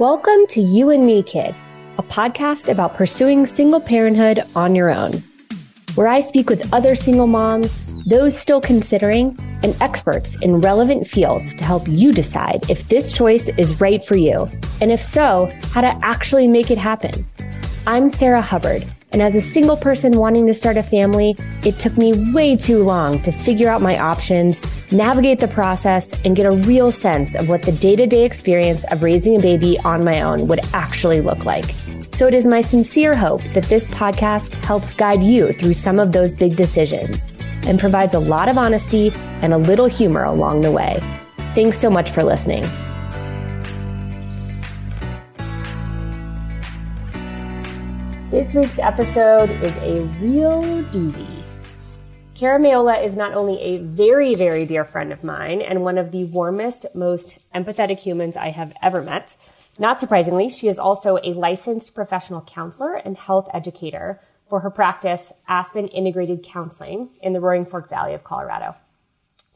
Welcome to You and Me Kid, a podcast about pursuing single parenthood on your own, where I speak with other single moms, those still considering, and experts in relevant fields to help you decide if this choice is right for you, and if so, how to actually make it happen. I'm Sarah Hubbard and as a single person wanting to start a family, it took me way too long to figure out my options, navigate the process, and get a real sense of what the day to day experience of raising a baby on my own would actually look like. So it is my sincere hope that this podcast helps guide you through some of those big decisions and provides a lot of honesty and a little humor along the way. Thanks so much for listening. This week's episode is a real doozy. Cara Maiolo is not only a very, very dear friend of mine and one of the warmest, most empathetic humans I have ever met. Not surprisingly, she is also a licensed professional counselor and health educator for her practice, Aspen Integrated Counseling, in the Roaring Fork Valley of Colorado.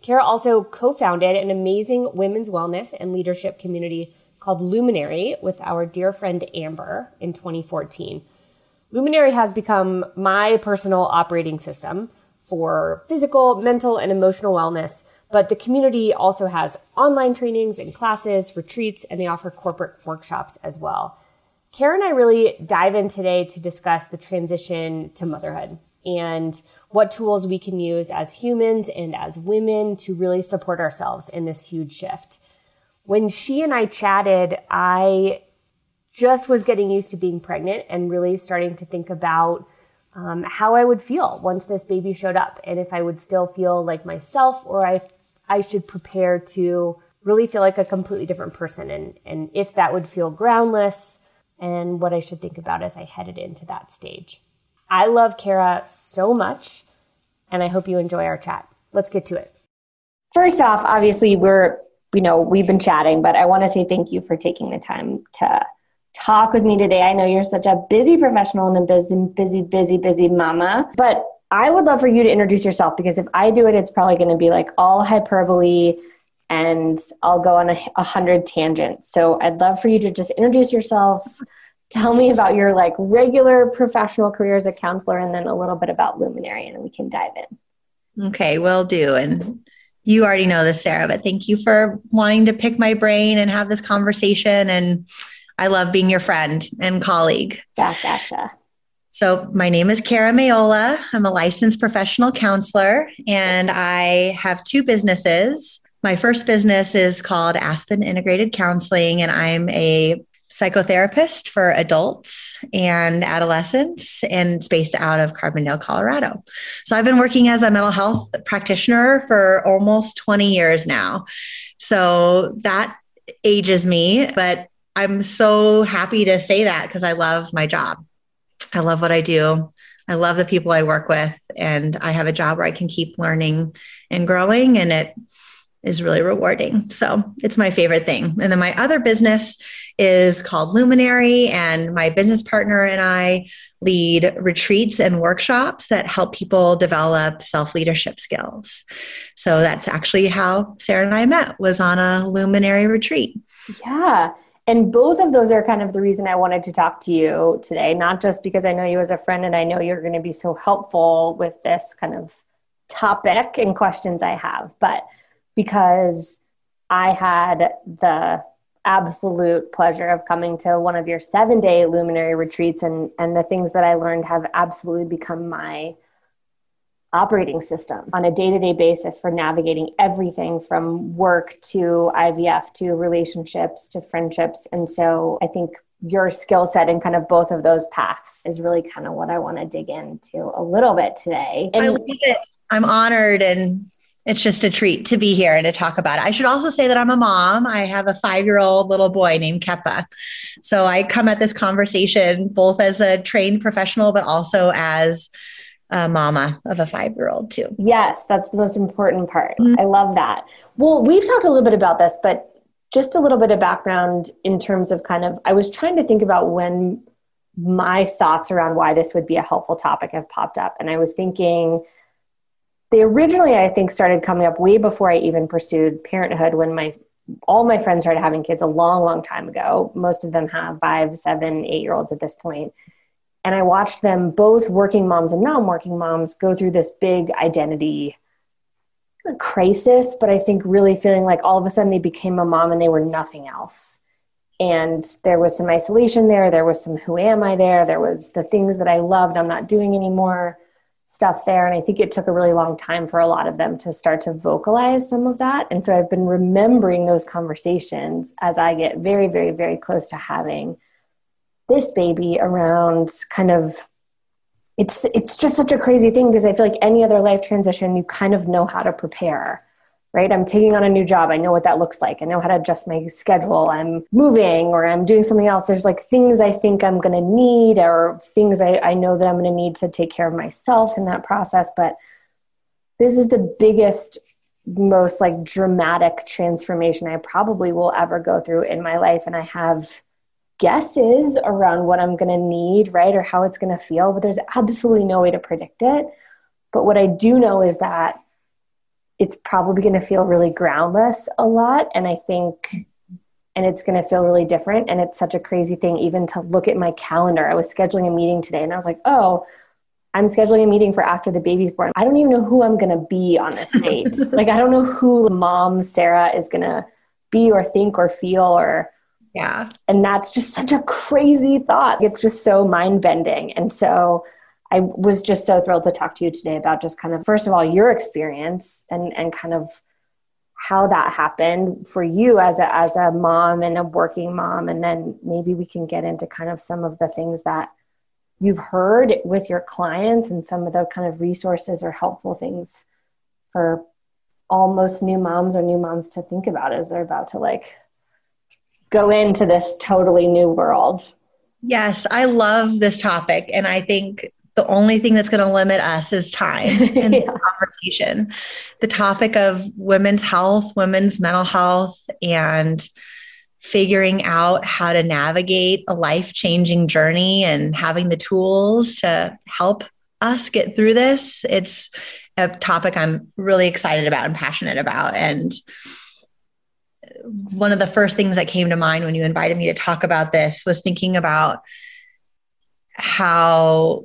Cara also co-founded an amazing women's wellness and leadership community called Luminary with our dear friend Amber in 2014 Luminary has become my personal operating system for physical, mental, and emotional wellness. But the community also has online trainings and classes, retreats, and they offer corporate workshops as well. Cara and I really dive in today to discuss the transition to motherhood and what tools we can use as humans and as women to really support ourselves in this huge shift. When she and I chatted, I just was getting used to being pregnant and really starting to think about um, how I would feel once this baby showed up and if I would still feel like myself or I, I should prepare to really feel like a completely different person and, and if that would feel groundless and what I should think about as I headed into that stage. I love Cara so much and I hope you enjoy our chat. Let's get to it. First off, obviously we're, you know, we've been chatting, but I want to say thank you for taking the time to talk with me today. I know you're such a busy professional and a busy, busy, busy, busy mama, but I would love for you to introduce yourself because if I do it, it's probably going to be like all hyperbole and I'll go on a, a hundred tangents. So I'd love for you to just introduce yourself, tell me about your like regular professional career as a counselor, and then a little bit about Luminary, and we can dive in. Okay, will do. And you already know this, Sarah, but thank you for wanting to pick my brain and have this conversation. And I love being your friend and colleague. Yeah, gotcha. So, my name is Cara Maiolo. I'm a licensed professional counselor, and I have two businesses. My first business is called Aspen Integrated Counseling, and I'm a psychotherapist for adults and adolescents, and it's based out of Carbondale, Colorado. So, I've been working as a mental health practitioner for almost 20 years now. So, that ages me, but I'm so happy to say that because I love my job. I love what I do. I love the people I work with, and I have a job where I can keep learning and growing, and it is really rewarding. So it's my favorite thing. And then my other business is called Luminary, and my business partner and I lead retreats and workshops that help people develop self leadership skills. So that's actually how Sarah and I met was on a Luminary retreat. Yeah. And both of those are kind of the reason I wanted to talk to you today, not just because I know you as a friend and I know you're going to be so helpful with this kind of topic and questions I have, but because I had the absolute pleasure of coming to one of your seven day luminary retreats and, and the things that I learned have absolutely become my operating system on a day to day basis for navigating everything from work to IVF to relationships to friendships. And so I think your skill set in kind of both of those paths is really kind of what I want to dig into a little bit today. And I love it. I'm honored and it's just a treat to be here and to talk about it. I should also say that I'm a mom. I have a five year old little boy named Keppa. So I come at this conversation both as a trained professional, but also as a mama of a five year old too. Yes, that's the most important part. Mm-hmm. I love that. Well, we've talked a little bit about this, but just a little bit of background in terms of kind of, I was trying to think about when my thoughts around why this would be a helpful topic have popped up. And I was thinking, they originally, I think, started coming up way before I even pursued parenthood when my all my friends started having kids a long, long time ago. Most of them have five, seven, eight year olds at this point. And I watched them, both working moms and non working moms, go through this big identity crisis, but I think really feeling like all of a sudden they became a mom and they were nothing else. And there was some isolation there. There was some who am I there. There was the things that I loved I'm not doing anymore stuff there. And I think it took a really long time for a lot of them to start to vocalize some of that. And so I've been remembering those conversations as I get very, very, very close to having this baby around kind of it's it's just such a crazy thing because I feel like any other life transition you kind of know how to prepare right? I'm taking on a new job. I know what that looks like. I know how to adjust my schedule. I'm moving or I'm doing something else. There's like things I think I'm going to need or things I, I know that I'm going to need to take care of myself in that process. But this is the biggest, most like dramatic transformation I probably will ever go through in my life. And I have guesses around what I'm going to need, right? Or how it's going to feel, but there's absolutely no way to predict it. But what I do know is that it's probably going to feel really groundless a lot. And I think, and it's going to feel really different. And it's such a crazy thing, even to look at my calendar. I was scheduling a meeting today and I was like, oh, I'm scheduling a meeting for after the baby's born. I don't even know who I'm going to be on this date. like, I don't know who mom Sarah is going to be or think or feel or. Yeah. And that's just such a crazy thought. It's just so mind bending. And so, I was just so thrilled to talk to you today about just kind of, first of all, your experience and, and kind of how that happened for you as a, as a mom and a working mom. And then maybe we can get into kind of some of the things that you've heard with your clients and some of the kind of resources or helpful things for almost new moms or new moms to think about as they're about to like go into this totally new world. Yes, I love this topic. And I think the only thing that's going to limit us is time in yeah. the conversation. The topic of women's health, women's mental health, and figuring out how to navigate a life changing journey and having the tools to help us get through this. It's a topic I'm really excited about and passionate about. And one of the first things that came to mind when you invited me to talk about this was thinking about how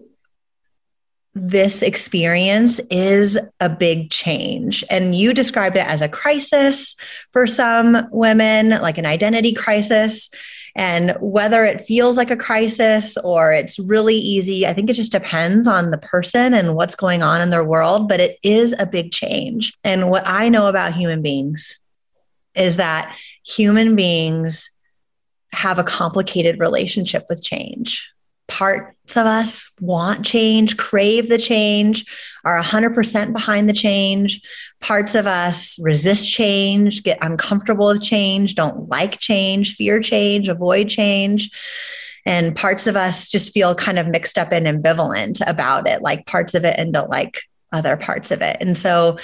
this experience is a big change. And you described it as a crisis for some women, like an identity crisis. And whether it feels like a crisis or it's really easy, I think it just depends on the person and what's going on in their world, but it is a big change. And what I know about human beings is that human beings have a complicated relationship with change parts of us want change, crave the change, are 100% behind the change. Parts of us resist change, get uncomfortable with change, don't like change, fear change, avoid change. And parts of us just feel kind of mixed up and ambivalent about it, like parts of it and don't like other parts of it. And so,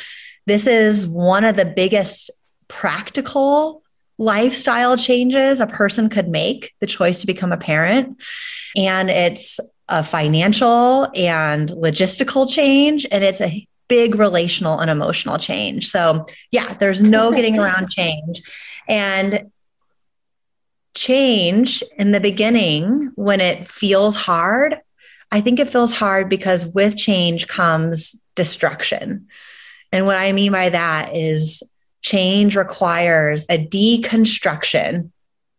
this is one of the biggest practical lifestyle changes a person could make the choice to become a parent. And it's a financial and logistical change, and it's a big relational and emotional change. So, yeah, there's no getting around change. And change in the beginning, when it feels hard, I think it feels hard because with change comes destruction. And what I mean by that is change requires a deconstruction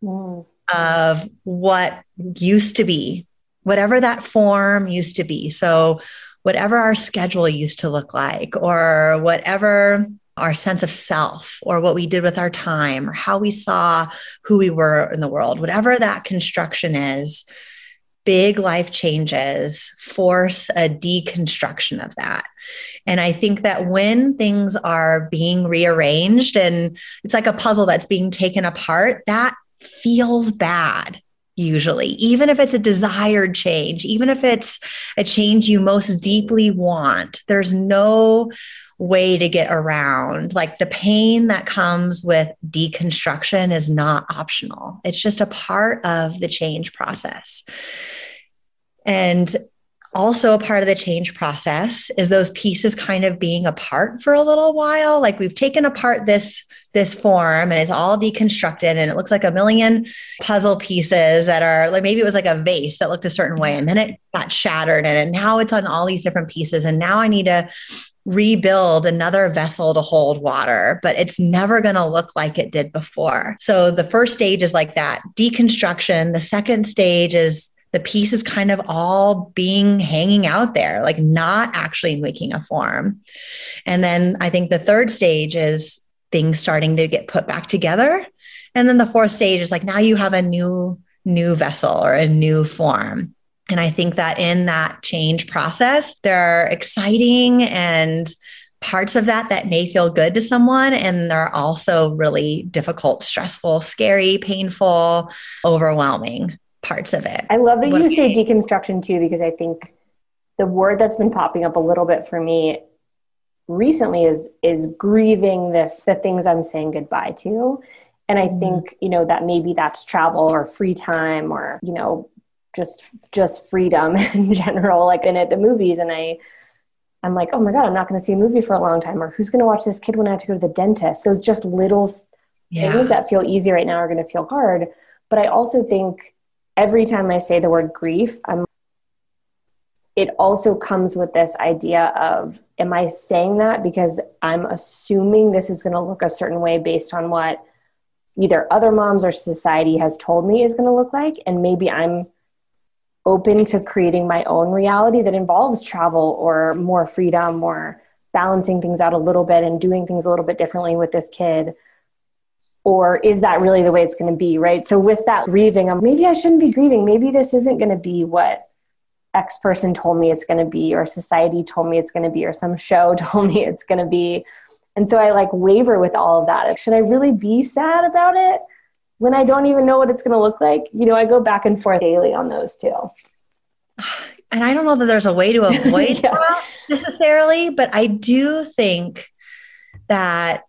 mm. of what used to be, whatever that form used to be. So, whatever our schedule used to look like, or whatever our sense of self, or what we did with our time, or how we saw who we were in the world, whatever that construction is, big life changes force a deconstruction of that. And I think that when things are being rearranged and it's like a puzzle that's being taken apart, that feels bad usually, even if it's a desired change, even if it's a change you most deeply want, there's no way to get around. Like the pain that comes with deconstruction is not optional, it's just a part of the change process. And also a part of the change process is those pieces kind of being apart for a little while like we've taken apart this this form and it's all deconstructed and it looks like a million puzzle pieces that are like maybe it was like a vase that looked a certain way and then it got shattered and, now it's on all these different pieces and now i need to rebuild another vessel to hold water, but it's never going to look like it did before. So the first stage is like that deconstruction. The second stage is the piece is kind of all being hanging out there, like not actually making a form. And then I think the third stage is things starting to get put back together. And then the fourth stage is like now you have a new new vessel or a new form. And I think that in that change process, there are exciting and parts of that that may feel good to someone and they're also really difficult, stressful, scary, painful, overwhelming parts of it. I love that what you say deconstruction too, because I think the word that's been popping up a little bit for me recently is is grieving this the things I'm saying goodbye to. And I mm-hmm. think, you know, that maybe that's travel or free time or, you know, just just freedom in general, like in at the movies. And I I'm like, oh my God, I'm not gonna see a movie for a long time, or who's gonna watch this kid when I have to go to the dentist? Those just little yeah. things that feel easy right now are gonna feel hard. But I also think every time I say the word grief, I'm it also comes with this idea of am I saying that because I'm assuming this is going to look a certain way based on what either other moms or society has told me is going to look like? And maybe I'm open to creating my own reality that involves travel or more freedom or balancing things out a little bit and doing things a little bit differently with this kid or is that really the way it's going to be right? So with that grieving I'm, maybe i shouldn't be grieving. Maybe this isn't going to be what x person told me it's going to be or society told me it's going to be or some show told me it's going to be. And so i like waver with all of that. Should i really be sad about it when i don't even know what it's going to look like? You know i go back and forth daily on those two. And i don't know that there's a way to avoid yeah. that necessarily but i do think that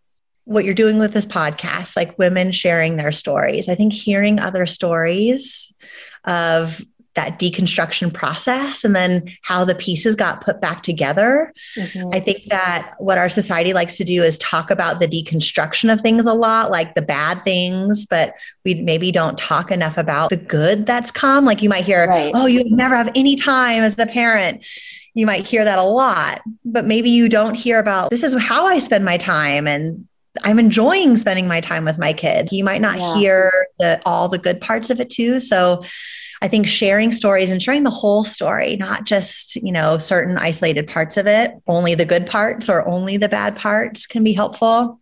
what you're doing with this podcast, like women sharing their stories. I think hearing other stories of that deconstruction process and then how the pieces got put back together. Mm-hmm. I think that what our society likes to do is talk about the deconstruction of things a lot, like the bad things, but we maybe don't talk enough about the good that's come. Like you might hear, right. oh, you never have any time as a parent. You might hear that a lot, but maybe you don't hear about this is how I spend my time and I'm enjoying spending my time with my kid. You might not yeah. hear the, all the good parts of it too. So I think sharing stories and sharing the whole story, not just, you know, certain isolated parts of it, only the good parts or only the bad parts can be helpful.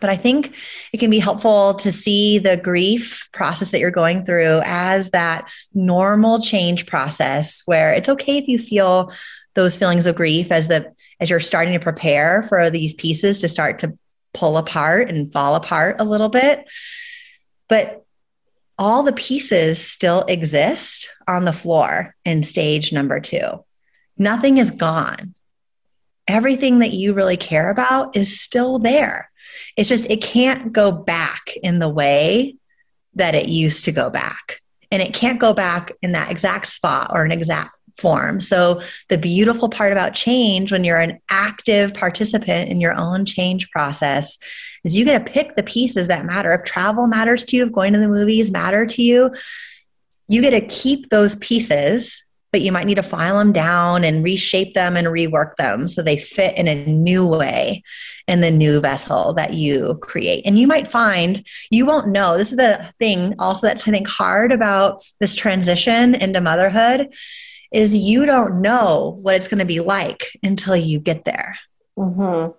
But I think it can be helpful to see the grief process that you're going through as that normal change process where it's okay if you feel those feelings of grief as the as you're starting to prepare for these pieces to start to pull apart and fall apart a little bit. But all the pieces still exist on the floor in stage number two. Nothing is gone. Everything that you really care about is still there. It's just, it can't go back in the way that it used to go back. And it can't go back in that exact spot or an exact form. So, the beautiful part about change when you're an active participant in your own change process is you get to pick the pieces that matter. If travel matters to you, if going to the movies matter to you, you get to keep those pieces, but you might need to file them down and reshape them and rework them so they fit in a new way in the new vessel that you create. And you might find you won't know. This is the thing also that's I think hard about this transition into motherhood is you don't know what it's going to be like until you get there. Mm-hmm.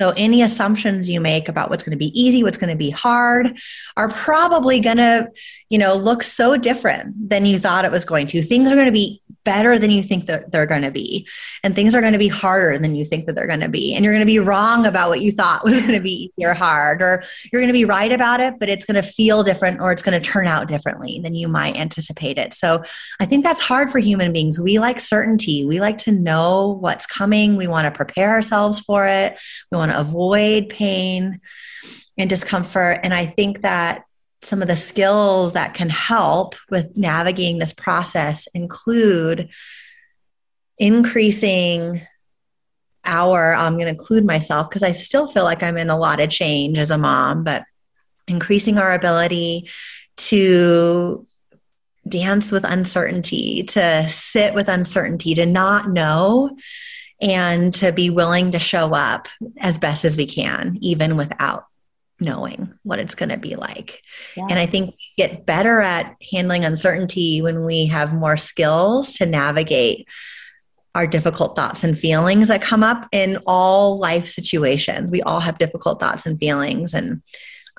So, any assumptions you make about what's going to be easy, what's going to be hard, are probably going to, you know, look so different than you thought it was going to. Things are going to be better than you think that they're going to be, and things are going to be harder than you think that they're going to be. And you're going to be wrong about what you thought was going to be easy or hard, or you're going to be right about it, but it's going to feel different, or it's going to turn out differently than you might anticipate it. So, I think that's hard for human beings. We like certainty. We like to know what's coming. We want to prepare ourselves for it. We want to avoid pain and discomfort. And I think that some of the skills that can help with navigating this process include increasing our, I'm going to include myself because I still feel like I'm in a lot of change as a mom, but increasing our ability to dance with uncertainty, to sit with uncertainty, to not know, and to be willing to show up as best as we can, even without knowing what it's going to be like. Yeah. And I think we get better at handling uncertainty when we have more skills to navigate our difficult thoughts and feelings that come up in all life situations. We all have difficult thoughts and feelings. And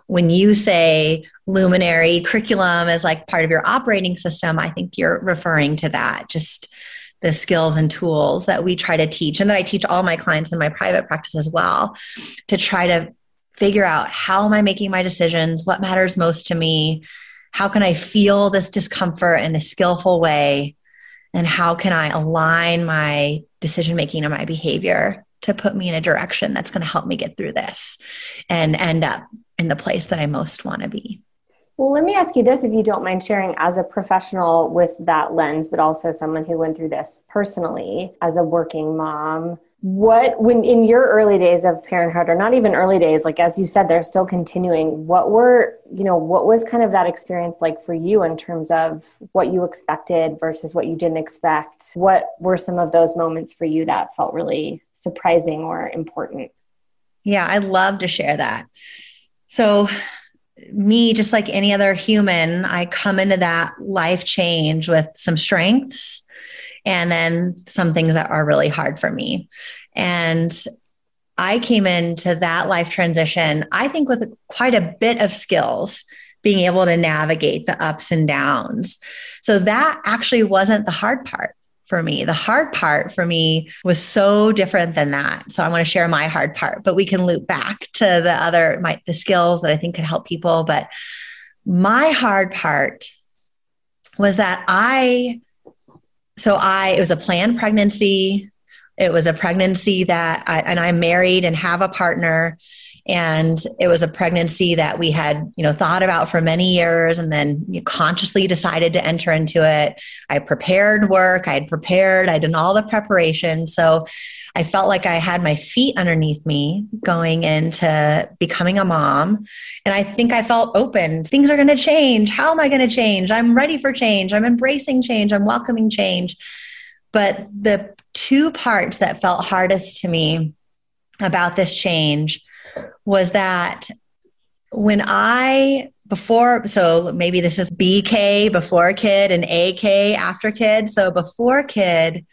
when you say luminary curriculum is like part of your operating system, I think you're referring to that. Just the skills and tools that we try to teach and that I teach all my clients in my private practice as well to try to figure out how am I making my decisions? What matters most to me? How can I feel this discomfort in a skillful way? And how can I align my decision making and my behavior to put me in a direction that's going to help me get through this and end up in the place that I most want to be? Well, let me ask you this if you don't mind sharing as a professional with that lens, but also someone who went through this personally as a working mom what when in your early days of parenthood or not even early days like as you said they're still continuing what were you know what was kind of that experience like for you in terms of what you expected versus what you didn't expect? What were some of those moments for you that felt really surprising or important? Yeah i love to share that. So me just like any other human i come into that life change with some strengths and then some things that are really hard for me. And I came into that life transition, I think, with quite a bit of skills being able to navigate the ups and downs. So that actually wasn't the hard part for me. The hard part for me was so different than that. So I want to share my hard part, but we can loop back to the other my the skills that I think could help people, but my hard part was that I so I, it was a planned pregnancy. It was a pregnancy that I, and I'm married and have a partner. And it was a pregnancy that we had, you know, thought about for many years and then consciously decided to enter into it. I prepared work, I had prepared, I'd done all the preparation. So I felt like I had my feet underneath me going into becoming a mom. And I think I felt open. Things are going to change. How am I going to change? I'm ready for change. I'm embracing change. I'm welcoming change. But the two parts that felt hardest to me about this change was that when I before so maybe this is BK before kid and AK after kid. So before kid,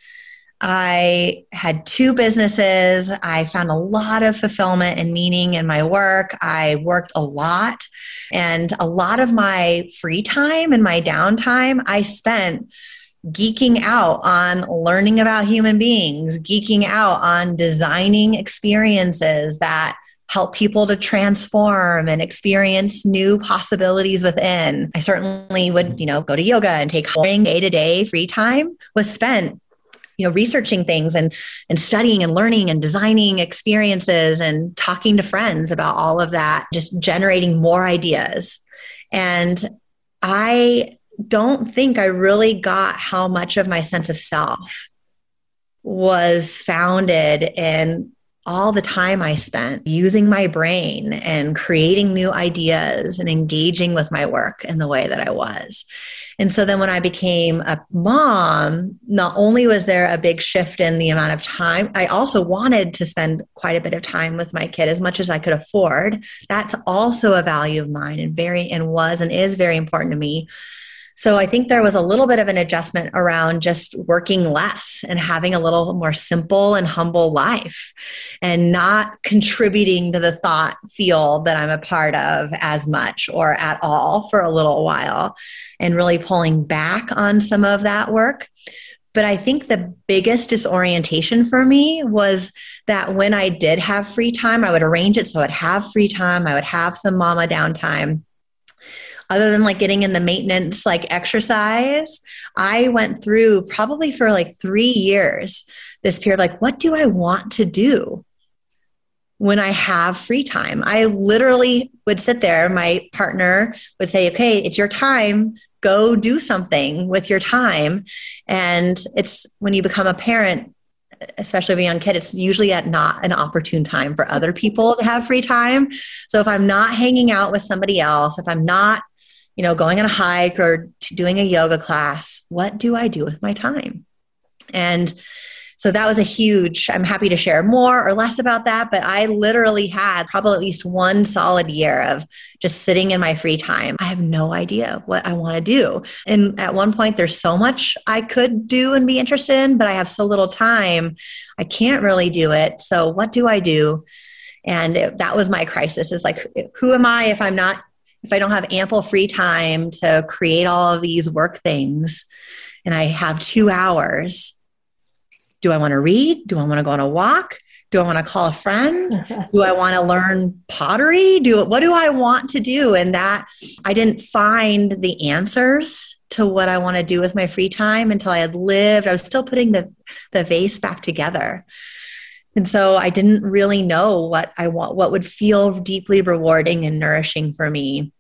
I had two businesses. I found a lot of fulfillment and meaning in my work. I worked a lot, and a lot of my free time and my downtime I spent geeking out on learning about human beings, geeking out on designing experiences that help people to transform and experience new possibilities within. I certainly would, you know, go to yoga and take day to day free time was spent you know researching things and and studying and learning and designing experiences and talking to friends about all of that just generating more ideas and i don't think i really got how much of my sense of self was founded in all the time I spent using my brain and creating new ideas and engaging with my work in the way that I was. And so then when I became a mom, not only was there a big shift in the amount of time, I also wanted to spend quite a bit of time with my kid as much as I could afford. That's also a value of mine and very and was and is very important to me. So I think there was a little bit of an adjustment around just working less and having a little more simple and humble life and not contributing to the thought field that I'm a part of as much or at all for a little while and really pulling back on some of that work. But I think the biggest disorientation for me was that when I did have free time, I would arrange it so I'd have free time, I would have some mama downtime other than like getting in the maintenance like exercise, I went through probably for like three years this period like, what do I want to do? when I have free time. I literally would sit there. My partner would say, okay, it's your time. Go do something with your time. And it's when you become a parent, especially of a young kid, it's usually at not an opportune time for other people to have free time. So if I'm not hanging out with somebody else, if I'm not, you know, going on a hike or doing a yoga class, what do I do with my time? And so that was a huge, I'm happy to share more or less about that, but I literally had probably at least one solid year of just sitting in my free time. I have no idea what I want to do. And at one point, there's so much I could do and be interested in, but I have so little time. I can't really do it. So what do I do? And it, that was my crisis is like, who am I if I'm not, if I don't have ample free time to create all of these work things and I have two hours? do I want to read? Do I want to go on a walk? Do I want to call a friend? do I want to learn pottery? Do what do I want to do? And that I didn't find the answers to what I want to do with my free time until I had lived. I was still putting the the vase back together. And so I didn't really know what I want, what would feel deeply rewarding and nourishing for me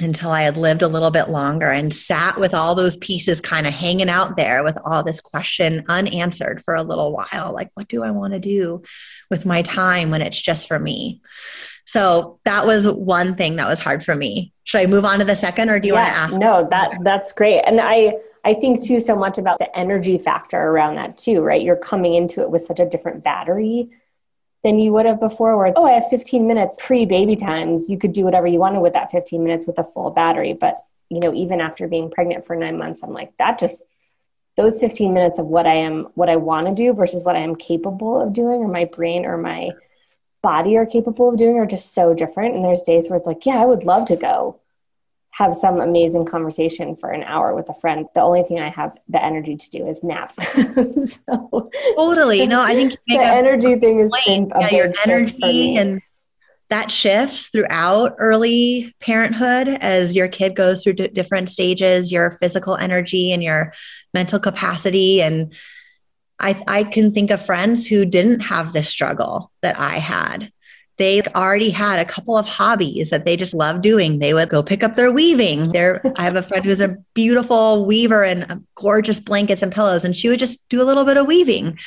until I had lived a little bit longer and sat with all those pieces kind of hanging out there with all this question unanswered for a little while. Like, what do I want to do with my time when it's just for me? So that was one thing that was hard for me. Should I move on to the second or do you yeah, want to ask? No, that that's great. And I I think too so much about the energy factor around that too, right? You're coming into it with such a different battery than you would have before where oh i have 15 minutes pre baby times. You could do whatever you wanted with that 15 minutes with a full battery. But you know even after being pregnant for nine months i'm like that just those 15 minutes of what i am what i want to do versus what i am capable of doing or my brain or my body are capable of doing are just so different. And there's days where it's like yeah i would love to go have some amazing conversation for an hour with a friend. The only thing I have the energy to do is nap. so, totally. No, I think the energy thing is yeah, your energy and that shifts throughout early parenthood as your kid goes through d- different stages, your physical energy and your mental capacity. And I, I can think of friends who didn't have this struggle that I had they already had a couple of hobbies that they just love doing. They would go pick up their weaving. There, I have a friend who's a beautiful weaver and um, gorgeous blankets and pillows, and she would just do a little bit of weaving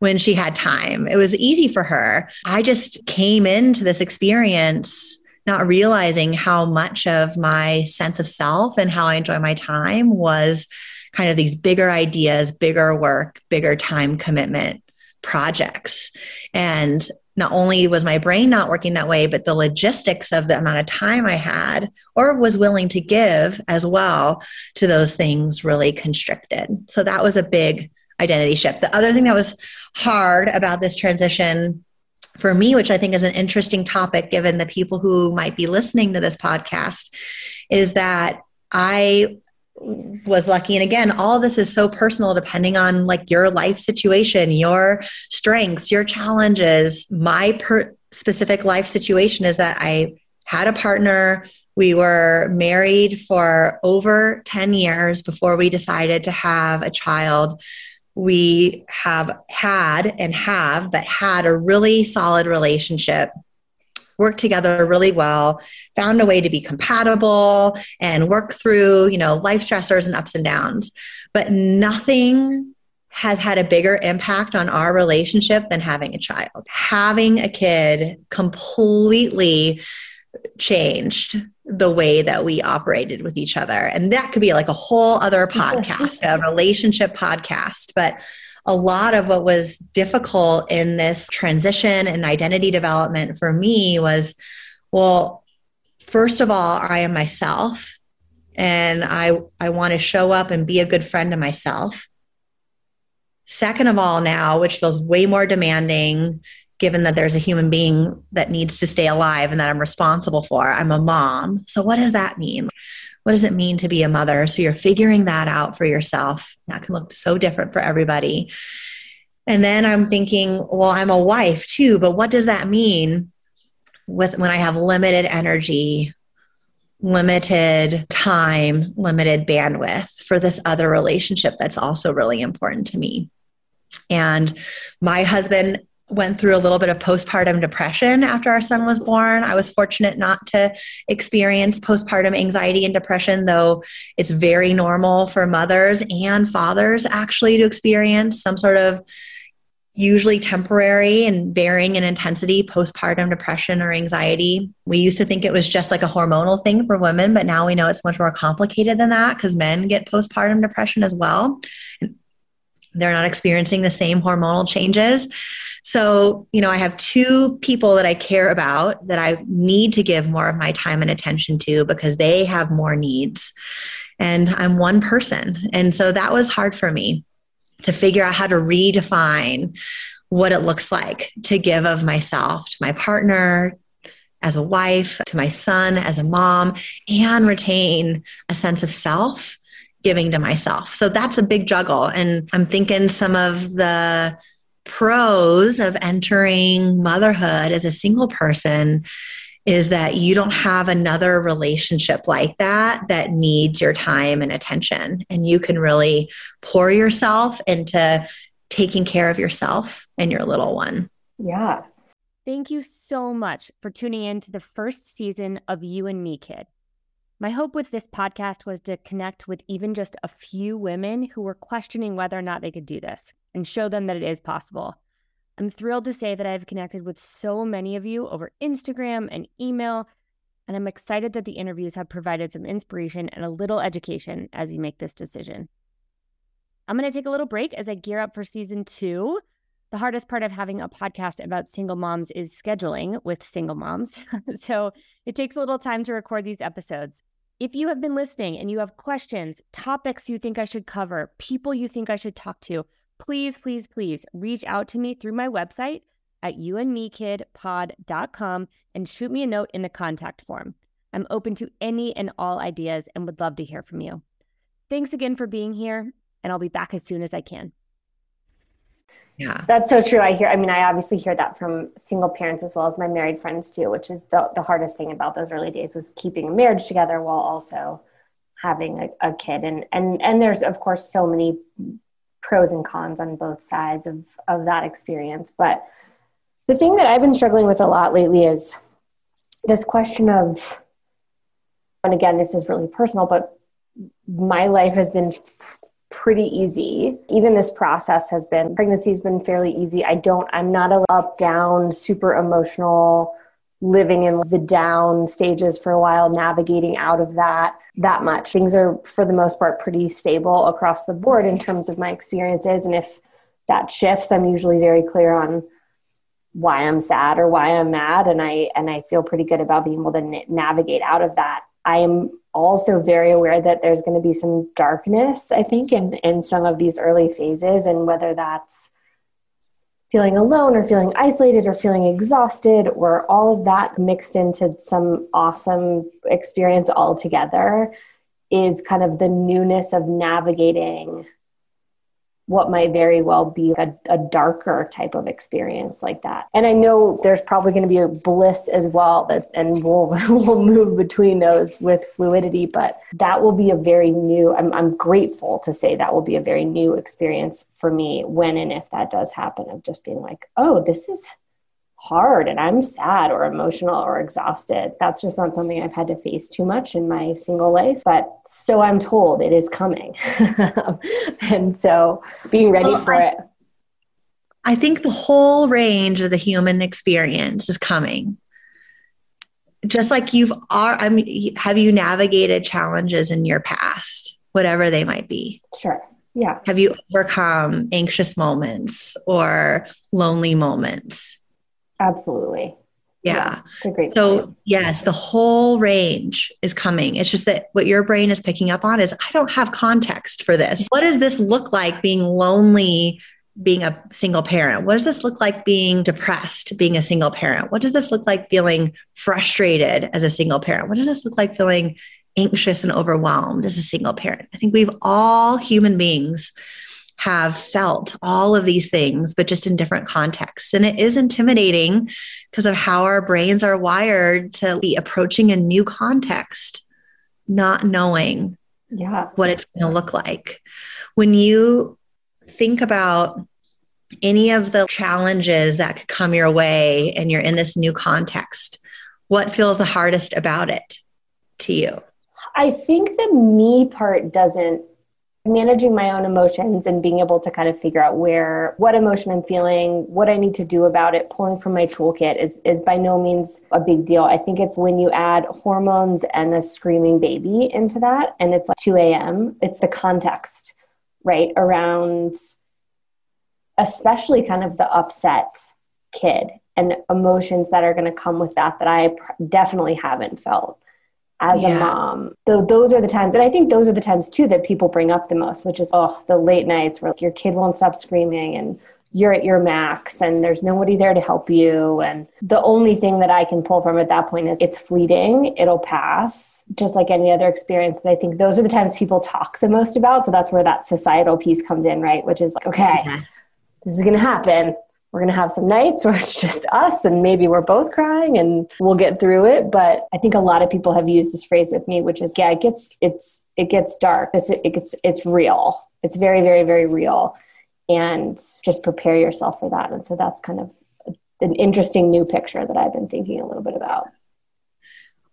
when she had time. It was easy for her. I just came into this experience not realizing how much of my sense of self and how I enjoy my time was kind of these bigger ideas, bigger work, bigger time commitment projects. And not only was my brain not working that way, but the logistics of the amount of time I had or was willing to give as well to those things really constricted. So that was a big identity shift. The other thing that was hard about this transition for me, which I think is an interesting topic given the people who might be listening to this podcast, is that I was lucky. And again all this is so personal depending on like your life situation your strengths your challenges. My per- specific life situation is that i had a partner. We were married for over 10 years before we decided to have a child. We have had and have but had a really solid relationship worked together really well, found a way to be compatible and work through, you know, life stressors and ups and downs. But nothing has had a bigger impact on our relationship than having a child. Having a kid completely changed the way that we operated with each other. And that could be like a whole other podcast, a relationship podcast. But a lot of what was difficult in this transition and identity development for me was well, first of all, I am myself and I, I want to show up and be a good friend to myself. Second of all, now, which feels way more demanding, given that there's a human being that needs to stay alive and that I'm responsible for, I'm a mom. So, what does that mean? What does it mean to be a mother? So you're figuring that out for yourself. That can look so different for everybody. And then I'm thinking, well, I'm a wife too, but what does that mean with when I have limited energy, limited time, limited bandwidth for this other relationship that's also really important to me? And my husband went through a little bit of postpartum depression after our son was born. I was fortunate not to experience postpartum anxiety and depression, though it's very normal for mothers and fathers actually to experience some sort of usually temporary and varying in intensity postpartum depression or anxiety. We used to think it was just like a hormonal thing for women, but now we know it's much more complicated than that because men get postpartum depression as well. They're not experiencing the same hormonal changes. So, you know, I have two people that I care about that I need to give more of my time and attention to because they have more needs. And I'm one person. And so that was hard for me to figure out how to redefine what it looks like to give of myself to my partner, as a wife, to my son, as a mom, and retain a sense of self giving to myself. So that's a big juggle. And I'm thinking some of the pros of entering motherhood as a single person is that you don't have another relationship like that that needs your time and attention. And you can really pour yourself into taking care of yourself and your little one. Yeah. Thank you so much for tuning in to the first season of You and Me Kid. My hope with this podcast was to connect with even just a few women who were questioning whether or not they could do this and show them that it is possible. I'm thrilled to say that I've connected with so many of you over Instagram and email, and I'm excited that the interviews have provided some inspiration and a little education as you make this decision. I'm going to take a little break as I gear up for season two. The hardest part of having a podcast about single moms is scheduling with single moms. so it takes a little time to record these episodes. If you have been listening and you have questions, topics you think I should cover, people you think I should talk to, please, please, please reach out to me through my website at youandmekidpod.com and shoot me a note in the contact form. I'm open to any and all ideas and would love to hear from you. Thanks again for being here, and I'll be back as soon as I can. Yeah. That's so true. I hear, I mean, I obviously hear that from single parents as well as my married friends too, which is the, the hardest thing about those early days was keeping a marriage together while also having a, a kid. And, and, and there's of course so many pros and cons on both sides of, of that experience. But the thing that I've been struggling with a lot lately is this question of, and again, this is really personal, but my life has been pretty easy. Even this process has been, pregnancy has been fairly easy. I don't, I'm not a up, down, super emotional living in the down stages for a while, navigating out of that that much. Things are, for the most part, pretty stable across the board in terms of my experiences. And if that shifts, I'm usually very clear on why I'm sad or why I'm mad, and I and I feel pretty good about being able to navigate out of that. I am also very aware that there's going to be some darkness, I think, in in some of these early phases, and whether that's feeling alone or feeling isolated or feeling exhausted or all of that mixed into some awesome experience all together is kind of the newness of navigating what might very well be a, a darker type of experience like that. And I know there's probably going to be a bliss as well that, and we'll, we'll move between those with fluidity, but that will be a very new, I'm, I'm grateful to say that will be a very new experience for me when and if that does happen of just being like, oh, this is, hard and I'm sad or emotional or exhausted. That's just not something I've had to face too much in my single life. But so I'm told it is coming. and so being ready well, for I, it. I think the whole range of the human experience is coming. Just like you've are I mean have you navigated challenges in your past, whatever they might be? Sure. Yeah. Have you overcome anxious moments or lonely moments? Absolutely. Yeah. yeah so, point. yes, the whole range is coming. It's just that what your brain is picking up on is I don't have context for this. What does this look like being lonely, being a single parent? What does this look like being depressed, being a single parent? What does this look like feeling frustrated as a single parent? What does this look like feeling anxious and overwhelmed as a single parent? I think we've all human beings have felt all of these things, but just in different contexts. And it is intimidating because of how our brains are wired to be approaching a new context, not knowing yeah. what it's going to look like. When you think about any of the challenges that could come your way and you're in this new context, what feels the hardest about it to you? I think the me part doesn't managing my own emotions and being able to kind of figure out where what emotion I'm feeling, what I need to do about it, pulling from my toolkit is is by no means a big deal. I think it's when you add hormones and a screaming baby into that and it's like 2 a.m. It's the context, right? Around especially kind of the upset kid and emotions that are going to come with that that I definitely haven't felt as yeah. a mom. So those are the times, and I think those are the times too that people bring up the most, which is oh, the late nights where your kid won't stop screaming and you're at your max and there's nobody there to help you. And the only thing that I can pull from at that point is it's fleeting, it'll pass, just like any other experience. But I think those are the times people talk the most about. So that's where that societal piece comes in, right? Which is like, okay, yeah. this is going to happen we're going to have some nights where it's just us and maybe we're both crying and we'll get through it but i think a lot of people have used this phrase with me which is yeah it gets it's it gets dark it's, it gets it's real it's very very very real and just prepare yourself for that and so that's kind of an interesting new picture that i've been thinking a little bit about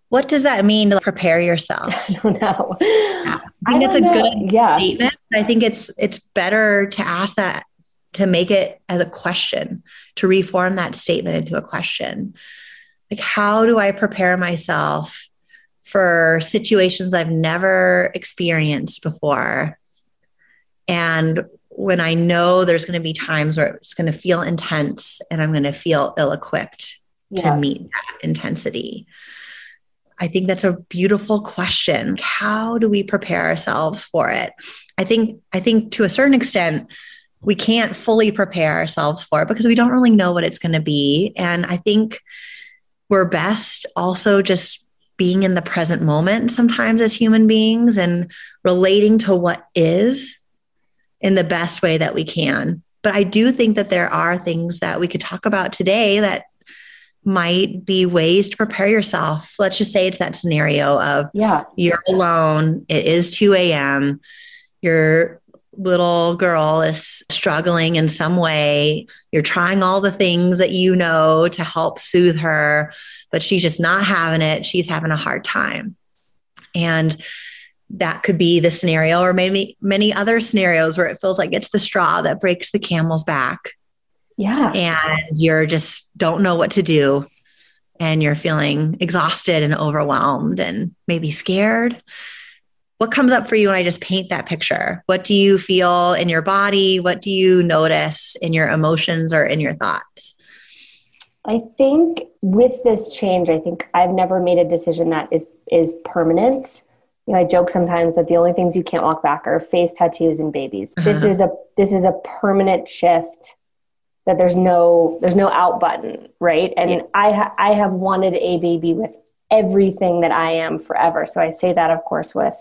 what does that mean to prepare yourself? I don't know. Yeah. I think I it's a know. good yeah. statement. I think it's it's better to ask that to make it as a question, to reform that statement into a question. Like, how do I prepare myself for situations I've never experienced before? And when I know there's going to be times where it's going to feel intense and I'm going to feel ill equipped yeah. to meet that intensity. I think that's a beautiful question. How do we prepare ourselves for it? I think I think to a certain extent we can't fully prepare ourselves for because we don't really know what it's going to be. And I think we're best also just being in the present moment sometimes as human beings and relating to what is in the best way that we can. But I do think that there are things that we could talk about today that might be ways to prepare yourself. Let's just say it's that scenario of yeah, you're alone, it is 2 a.m., you're little girl is struggling in some way. You're trying all the things that you know to help soothe her, but she's just not having it. She's having a hard time. And that could be the scenario, or maybe many other scenarios where it feels like it's the straw that breaks the camel's back. Yeah. And you're just don't know what to do. And you're feeling exhausted and overwhelmed and maybe scared what comes up for you when I just paint that picture? What do you feel in your body? What do you notice in your emotions or in your thoughts? I think with this change, I think I've never made a decision that is is permanent. You know, I joke sometimes that the only things you can't walk back are face tattoos and babies. Uh-huh. This is a this is a permanent shift that there's no there's no out button, right? And yeah. I ha- I have wanted a baby with everything that I am forever. So I say that of course with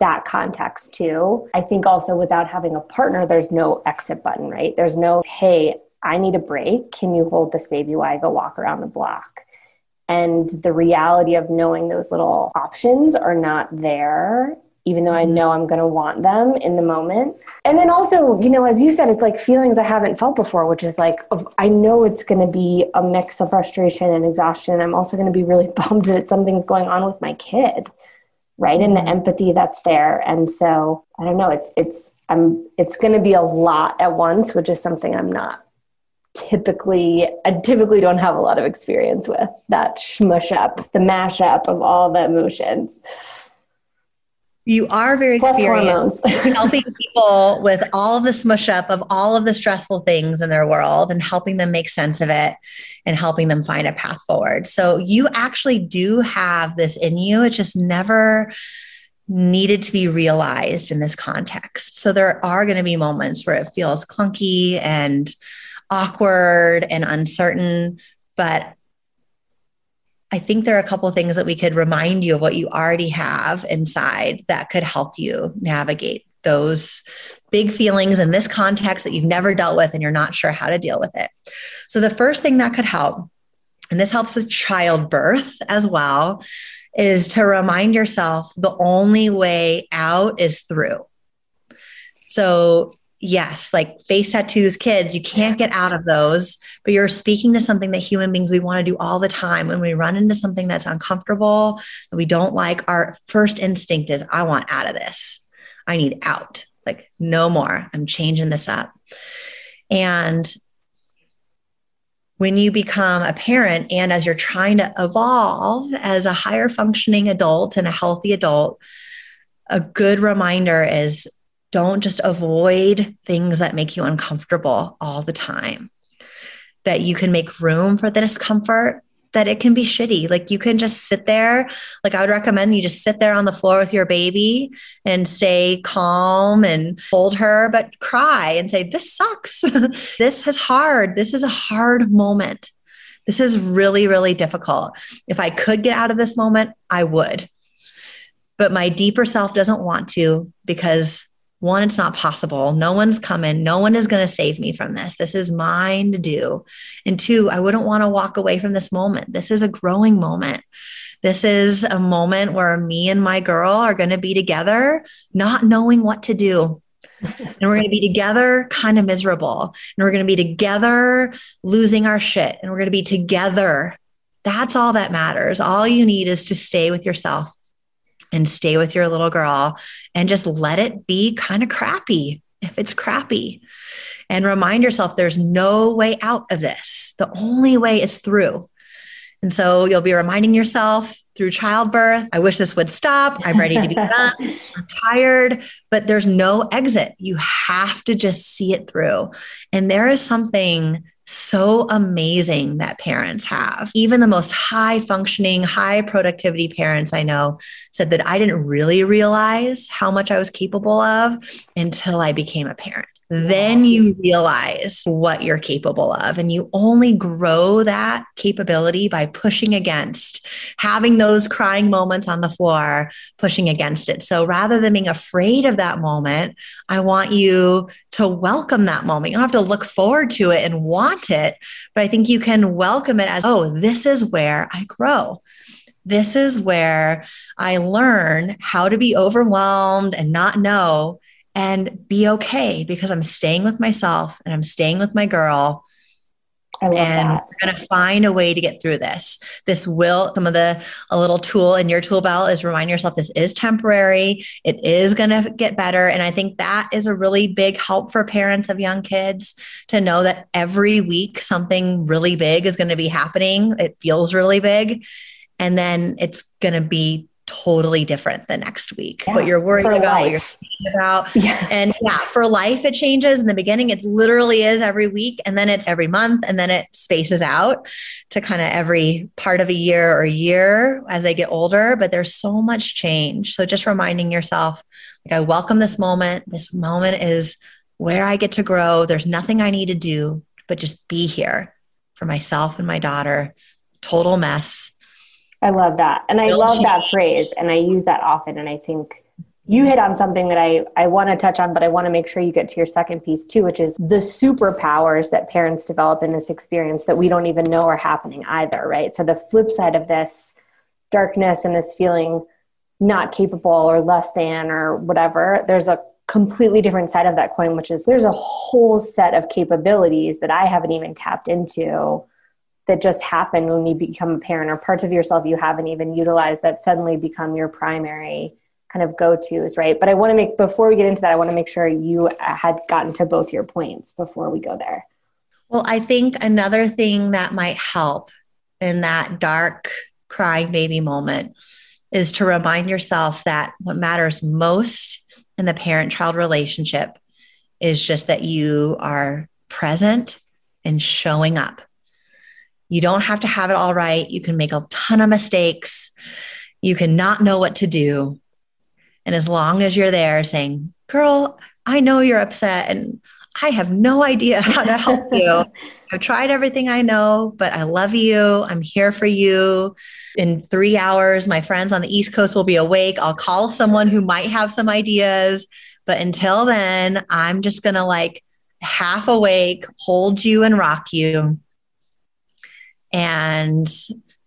that context too. I think also without having a partner, there's no exit button, right? There's no, hey, I need a break. Can you hold this baby while I go walk around the block? And the reality of knowing those little options are not there, even though I mm-hmm. know I'm going to want them in the moment. And then also, you know, as you said, it's like feelings I haven't felt before, which is like, I know it's going to be a mix of frustration and exhaustion. I'm also going to be really bummed that something's going on with my kid right? And the mm-hmm. empathy that's there. And so i don't know it's it's i'm it's going to be a lot at once which is something i'm not typically i typically don't have a lot of experience with that smush up the mash up of all the emotions you are very Plus experienced helping people with all of the smush up of all of the stressful things in their world and helping them make sense of it and helping them find a path forward. So you actually do have this in you. It just never needed to be realized in this context. So there are going to be moments where it feels clunky and awkward and uncertain, but I think there are a couple things that we could remind you of what you already have inside that could help you navigate those big feelings in this context that you've never dealt with and you're not sure how to deal with it. So, the first thing that could help, and this helps with childbirth as well, is to remind yourself the only way out is through. So, yes, like face tattoos, kids, you can't get out of those, but you're speaking to something that human beings we want to do all the time. When we run into something that's uncomfortable, that we don't like, our first instinct is, I want out of this. I need out. Like, no more. I'm changing this up. And when you become a parent and as you're trying to evolve as a higher functioning adult and a healthy adult, a good reminder is don't just avoid things that make you uncomfortable all the time. That you can make room for the discomfort, that it can be shitty. Like you can just sit there. Like I would recommend you just sit there on the floor with your baby and stay calm and hold her, but cry and say, This sucks. this is hard. This is a hard moment. This is really, really difficult. If I could get out of this moment, I would. But my deeper self doesn't want to because one, it's not possible. No one's coming. No one is going to save me from this. This is mine to do. And two, I wouldn't want to walk away from this moment. This is a growing moment. This is a moment where me and my girl are going to be together, not knowing what to do. and we're going to be together kind of miserable. And we're going to be together losing our shit. And we're going to be together. That's all that matters. All you need is to stay with yourself and stay with your little girl and just let it be kind of crappy if it's crappy. And remind yourself there's no way out of this. The only way is through. And so you'll be reminding yourself through childbirth, I wish this would stop. I'm ready to be done. I'm tired, but there's no exit. You have to just see it through. And there is something so amazing that parents have. Even the most high functioning, high productivity parents I know said that I didn't really realize how much I was capable of until I became a parent then you realize what you're capable of. And you only grow that capability by pushing against, having those crying moments on the floor, pushing against it. So rather than being afraid of that moment, I want you to welcome that moment. You don't have to look forward to it and want it, but I think you can welcome it as, oh, this is where I grow. This is where I learn how to be overwhelmed and not know and be okay because I'm staying with myself and I'm staying with my girl. and that. we're going to find a way to get through this. This will, some of the, a little tool in your tool belt is remind yourself this is temporary. It is going to get better. And I think that is a really big help for parents of young kids to know that every week something really big is going to be happening. It feels really big. And then it's going to be totally different the next week. Yeah, what you're worried about, life. what you're thinking about. Yeah. And yeah, for life, it changes. In the beginning, it literally is every week, and then it's every month, and then it spaces out to kind of every part of a year or year as they get older. But there's so much change. So just reminding yourself, like, I welcome this moment. This moment is where I get to grow. There's nothing I need to do, but just be here for myself and my daughter. Total mess I love that. And I love that phrase. And I use that often. And I think you hit on something that I, I want to touch on, but I want to make sure you get to your second piece too, which is the superpowers that parents develop in this experience that we don't even know are happening either, right? So the flip side of this darkness and this feeling not capable or less than or whatever, there's a completely different side of that coin, which is there's a whole set of capabilities that I haven't even tapped into that just happen when you become a parent or parts of yourself you haven't even utilized that suddenly become your primary kind of go-to's right? But i want to make before we get into that i want to make sure you uh, had gotten to both your points before we go there. Well i think another thing that might help in that dark crying baby moment is to remind yourself that what matters most in the parent child relationship is just that you are present and showing up you don't have to have it all right. You can make a ton of mistakes. You can not know what to do. And as long as you're there saying, girl, I know you're upset and I have no idea how to help you. I've tried everything I know, but I love you. I'm here for you. In three hours, my friends on the East Coast will be awake. I'll call someone who might have some ideas. But until then, I'm just going to like half awake, hold you and rock you and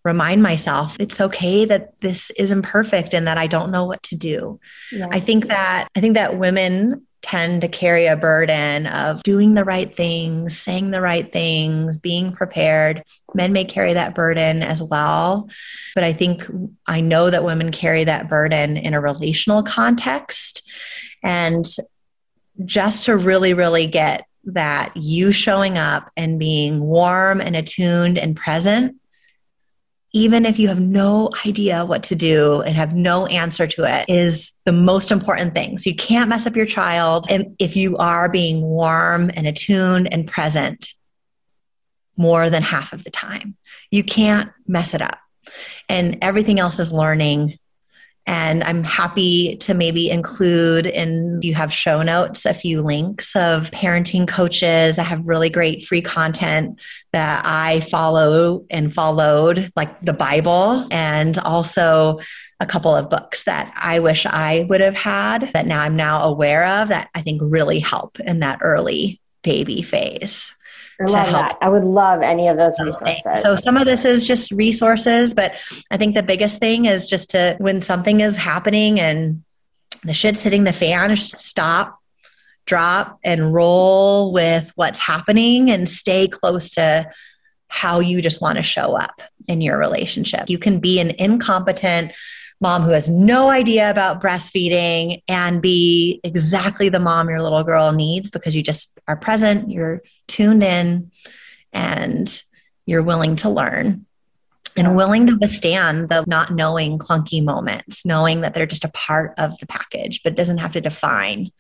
remind myself it's okay that this is imperfect and that I don't know what to do. Yeah. I think that I think that women tend to carry a burden of doing the right things, saying the right things, being prepared. Men may carry that burden as well. But I think I know that women carry that burden in a relational context. And just to really, really get that you showing up and being warm and attuned and present even if you have no idea what to do and have no answer to it, is the most important thing. So you can't mess up your child. And if you are being warm and attuned and present more than half of the time, you can't mess it up. And everything else is learning and I'm happy to maybe include in you have show notes a few links of parenting coaches. I have really great free content that I follow and followed, like the Bible, and also a couple of books that I wish I would have had that now I'm now aware of that I think really help in that early baby phase. I love that. I would love any of those resources. So some of this is just resources, but I think the biggest thing is just to when something is happening and the shit's hitting the fan, stop, drop, and roll with what's happening and stay close to how you just want to show up in your relationship. You can be an incompetent mom who has no idea about breastfeeding and be exactly the mom your little girl needs because you just are present, you're tuned in, and you're willing to learn and willing to withstand the not knowing clunky moments, knowing that they're just a part of the package, but it doesn't have to define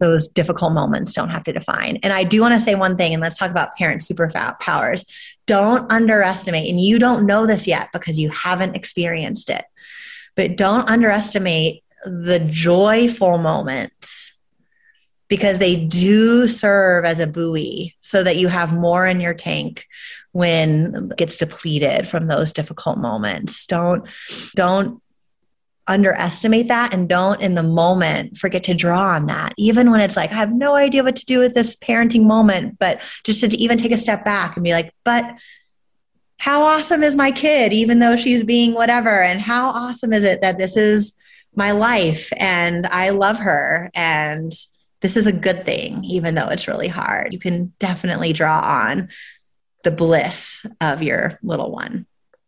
those difficult moments don't have to define. And I do want to say one thing, and let's talk about parent superpowers. Don't underestimate, and you don't know this yet because you haven't experienced it. But don't underestimate the joyful moments because they do serve as a buoy so that you have more in your tank when it gets depleted from those difficult moments. Don't don't underestimate that and don't in the moment forget to draw on that even when it's like i have no idea what to do with this parenting moment but just to even take a step back and be like but how awesome is my kid, even though she's being whatever? And how awesome is it that this is my life and I love her and this is a good thing, even though it's really hard. You can definitely draw on the bliss of your little one.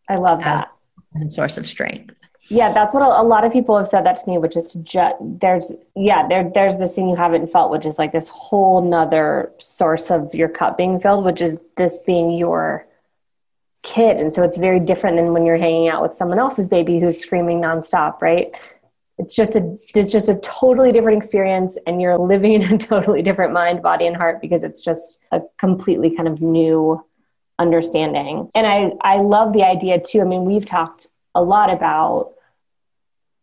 I love that. As a source of strength. Yeah, that's what a, lot of people have said that to me, which is to just there's yeah there there's this thing you haven't felt, which is like this whole nother source of your cup being filled, which is this being your kid. And so it's very different than when you're hanging out with someone else's baby who's screaming nonstop, right? It's just a it's just a totally different experience and you're living in a totally different mind, body, and heart because it's just a completely kind of new understanding. And I, I love the idea too. I mean, we've talked a lot about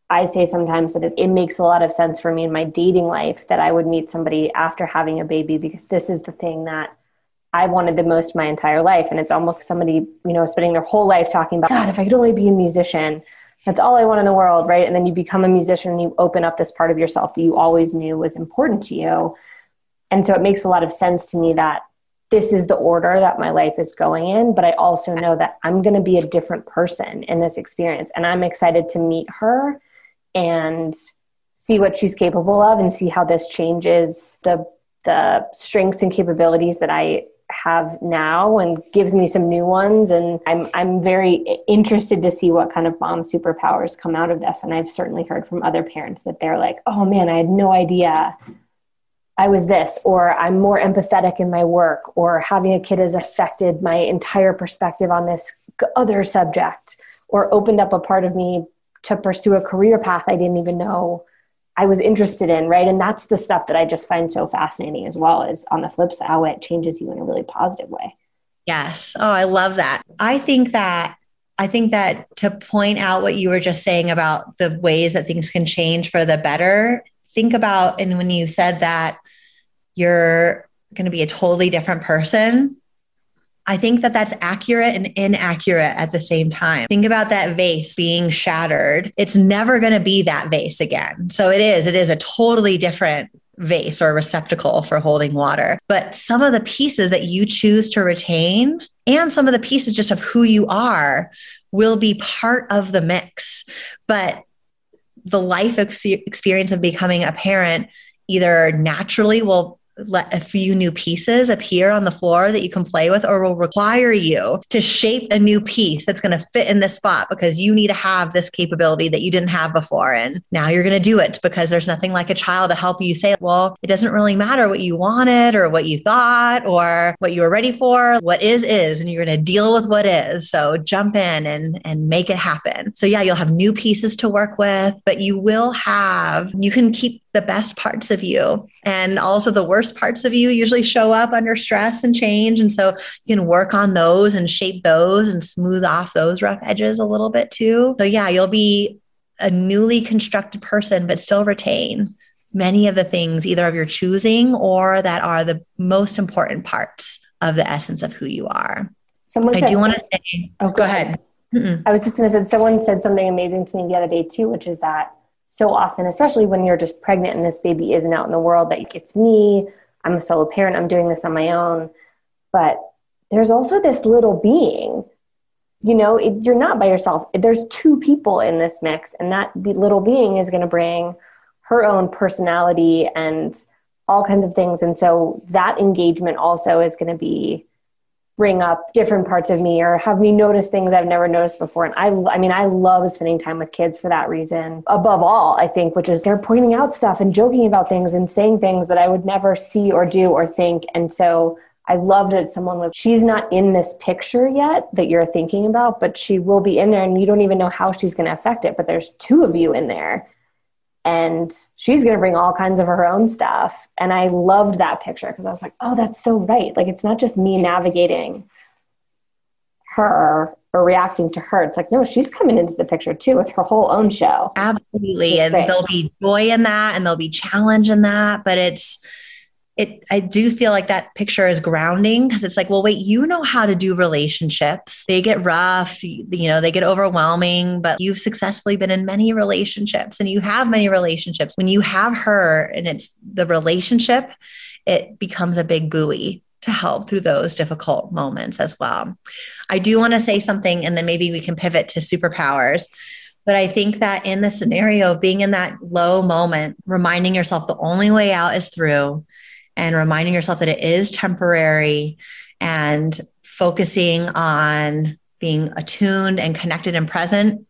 I say sometimes that it, it, makes a lot of sense for me in my dating life that I would meet somebody after having a baby because this is the thing that I wanted the most my entire life. And it's almost somebody, you know, spending their whole life talking about, God, if I could only be a musician, that's all I want in the world, right? And then you become a musician and you open up this part of yourself that you always knew was important to you. And so it makes a lot of sense to me that this is the order that my life is going in, but I also know that I'm going to be a different person in this experience. And I'm excited to meet her and see what she's capable of and see how this changes the the strengths and capabilities that I have now and gives me some new ones. And I'm I'm very interested to see what kind of mom superpowers come out of this. And I've certainly heard from other parents that they're like oh man I had no idea I was this or I'm more empathetic in my work or having a kid has affected my entire perspective on this other subject or opened up a part of me to pursue a career path I didn't even know I was interested in, right? And that's the stuff that I just find so fascinating as well is on the flip side, how it changes you in a really positive way. Yes. Oh, I love that. I think that I think that to point out what you were just saying about the ways that things can change for the better, think about and when you said that you're going to be a totally different person, I think that that's accurate and inaccurate at the same time. Think about that vase being shattered. It's never going to be that vase again. So it is, it is a totally different vase or receptacle for holding water. But some of the pieces that you choose to retain and some of the pieces just of who you are will be part of the mix. But the life experience of becoming a parent either naturally will let a few new pieces appear on the floor that you can play with or will require you to shape a new piece that's going to fit in this spot because you need to have this capability that you didn't have before. And now you're going to do it because there's nothing like a child to help you say well it doesn't really matter what you wanted or what you thought or what you were ready for. What is is and you're going to deal with what is. So jump in and and make it happen. So yeah you'll have new pieces to work with but you will have you can keep the best parts of you. And also the worst parts of you usually show up under stress and change. And so you can work on those and shape those and smooth off those rough edges a little bit too. So yeah you'll be a newly constructed person but still retain many of the things either of your choosing or that are the most important parts of the essence of who you are. Someone i do want to say oh go, ahead, ahead. i was just going to say someone said something amazing to me the other day too which is that so often, especially when you're just pregnant and this baby isn't out in the world, that it's me, I'm a solo parent, I'm doing this on my own. But there's also this little being, you know, it, you're not by yourself. There's two people in this mix, and that little being is going to bring her own personality and all kinds of things. And so that engagement also is going to be bring up different parts of me or have me notice things I've never noticed before. And I, I mean, I love spending time with kids for that reason. Above all, I think, which is they're pointing out stuff and joking about things and saying things that I would never see or do or think. And so I loved that someone was, she's not in this picture yet that you're thinking about, but she will be in there and you don't even know how she's going to affect it. But there's two of you in there and she's going to bring all kinds of her own stuff. And i loved that picture because i was like oh that's so right. Like it's not just me navigating her or reacting to her. It's like no she's coming into the picture too with her whole own show. Absolutely. And there'll be joy in that and there'll be challenge in that but it's it I do feel like that picture is grounding because it's like, well, wait, you know how to do relationships. They get rough, you, you know, they get overwhelming, but you've successfully been in many relationships and you have many relationships. When you have her and it's the relationship, it becomes a big buoy to help through those difficult moments as well. I do want to say something and then maybe we can pivot to superpowers. But I think that in the scenario of being in that low moment, reminding yourself the only way out is through, and reminding yourself that it is temporary and focusing on being attuned and connected and present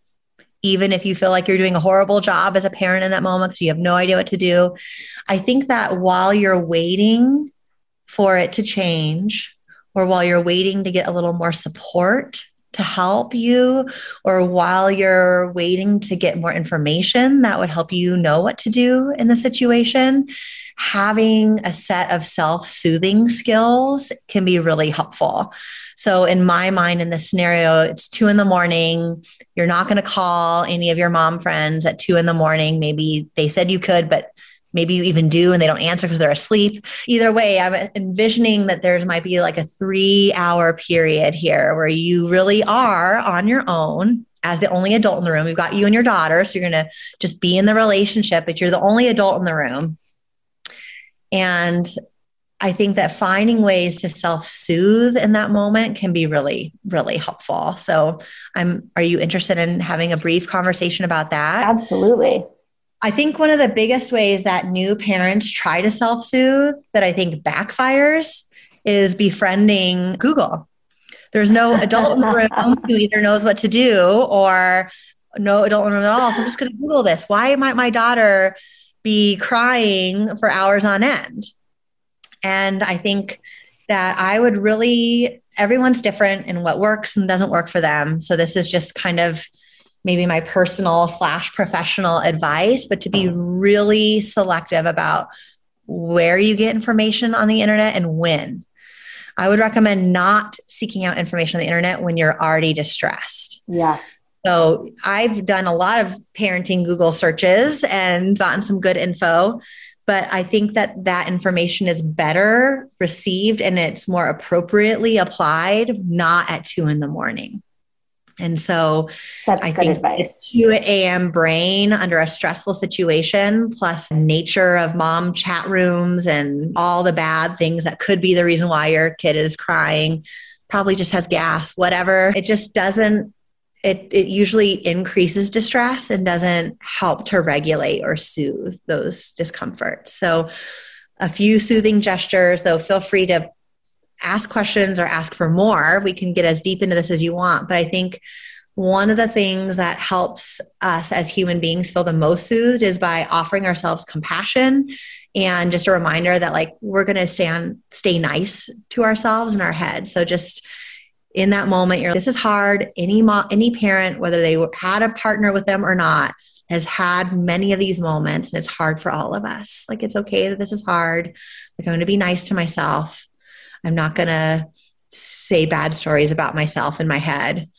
even if you feel like you're doing a horrible job as a parent in that moment because you have no idea what to do. I think that while you're waiting for it to change or while you're waiting to get a little more support to help you, or while you're waiting to get more information that would help you know what to do in the situation, having a set of self soothing skills can be really helpful. So, in my mind, in this scenario, it's two in the morning. You're not going to call any of your mom friends at two in the morning. Maybe they said you could, but maybe you even do and they don't answer because they're asleep. Either way, I'm envisioning that there might be like a three hour period here where you really are on your own as the only adult in the room. We've got you and your daughter. So you're going to just be in the relationship, but you're the only adult in the room. And I think that finding ways to self soothe in that moment can be really, really helpful. So, I'm. Are you interested in having a brief conversation about that? Absolutely. I think one of the biggest ways that new parents try to self soothe that I think backfires is befriending Google. There's no adult in the room who either knows what to do or no adult in the room at all. So I'm just going to Google this. Why might my daughter be crying for hours on end? And I think that I would really, everyone's different in what works and doesn't work for them. So this is just kind of maybe my personal slash professional advice, but to be really selective about where you get information on the internet and when. I would recommend not seeking out information on the internet when you're already distressed. Yeah. So I've done a lot of parenting Google searches and gotten some good info, but I think that that information is better received and it's more appropriately applied not at two in the morning. And so Such I think advice. it's 2 a.m. brain under a stressful situation, plus nature of mom chat rooms and all the bad things that could be the reason why your kid is crying, probably just has gas, whatever. It just doesn't it, it usually increases distress and doesn't help to regulate or soothe those discomforts. So, a few soothing gestures, though, feel free to ask questions or ask for more. We can get as deep into this as you want. But I think one of the things that helps us as human beings feel the most soothed is by offering ourselves compassion and just a reminder that like we're going to stand stay nice to ourselves in our head so just in that moment you're this is hard any mom any parent whether they had a partner with them or not has had many of these moments and it's hard for all of us like it's okay that this is hard like i'm going to be nice to myself i'm not going to say bad stories about myself in my head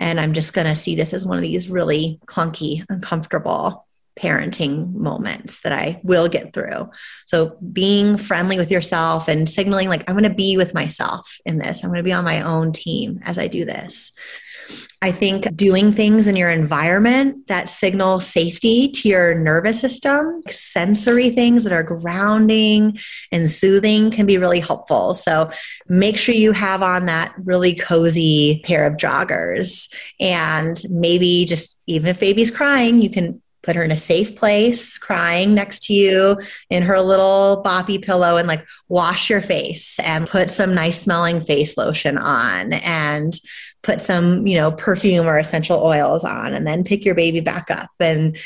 and I'm just going to see this as one of these really clunky, uncomfortable parenting moments that I will get through. So being friendly with yourself and signaling like I'm going to be with myself in this. I'm going to be on my own team as I do this. I think doing things in your environment that signal safety to your nervous system, sensory things that are grounding and soothing can be really helpful. So make sure you have on that really cozy pair of joggers. And maybe just even if baby's crying, you can put her in a safe place, crying next to you in her little boppy pillow, and like wash your face and put some nice smelling face lotion on and put some, you know, perfume or essential oils on, and then pick your baby back up. And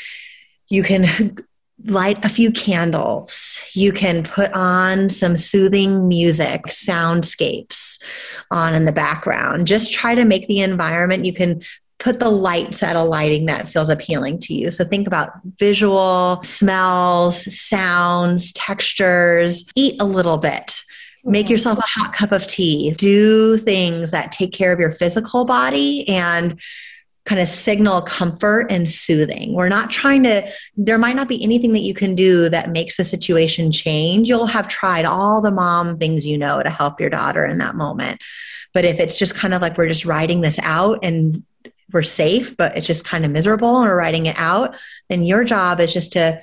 you can light a few candles. You can put on some soothing music, soundscapes on in the background. Just try to make the environment. You can put the lights at a lighting that feels appealing to you. So think about visual, smells, sounds, textures. Eat a little bit. Make yourself a hot cup of tea. Do things that take care of your physical body and kind of signal comfort and soothing. We're not trying to, there might not be anything that you can do that makes the situation change. You'll have tried all the mom things you know to help your daughter in that moment. But if it's just kind of like we're just riding this out and we're safe, but it's just kind of miserable and we're writing it out, then your job is just to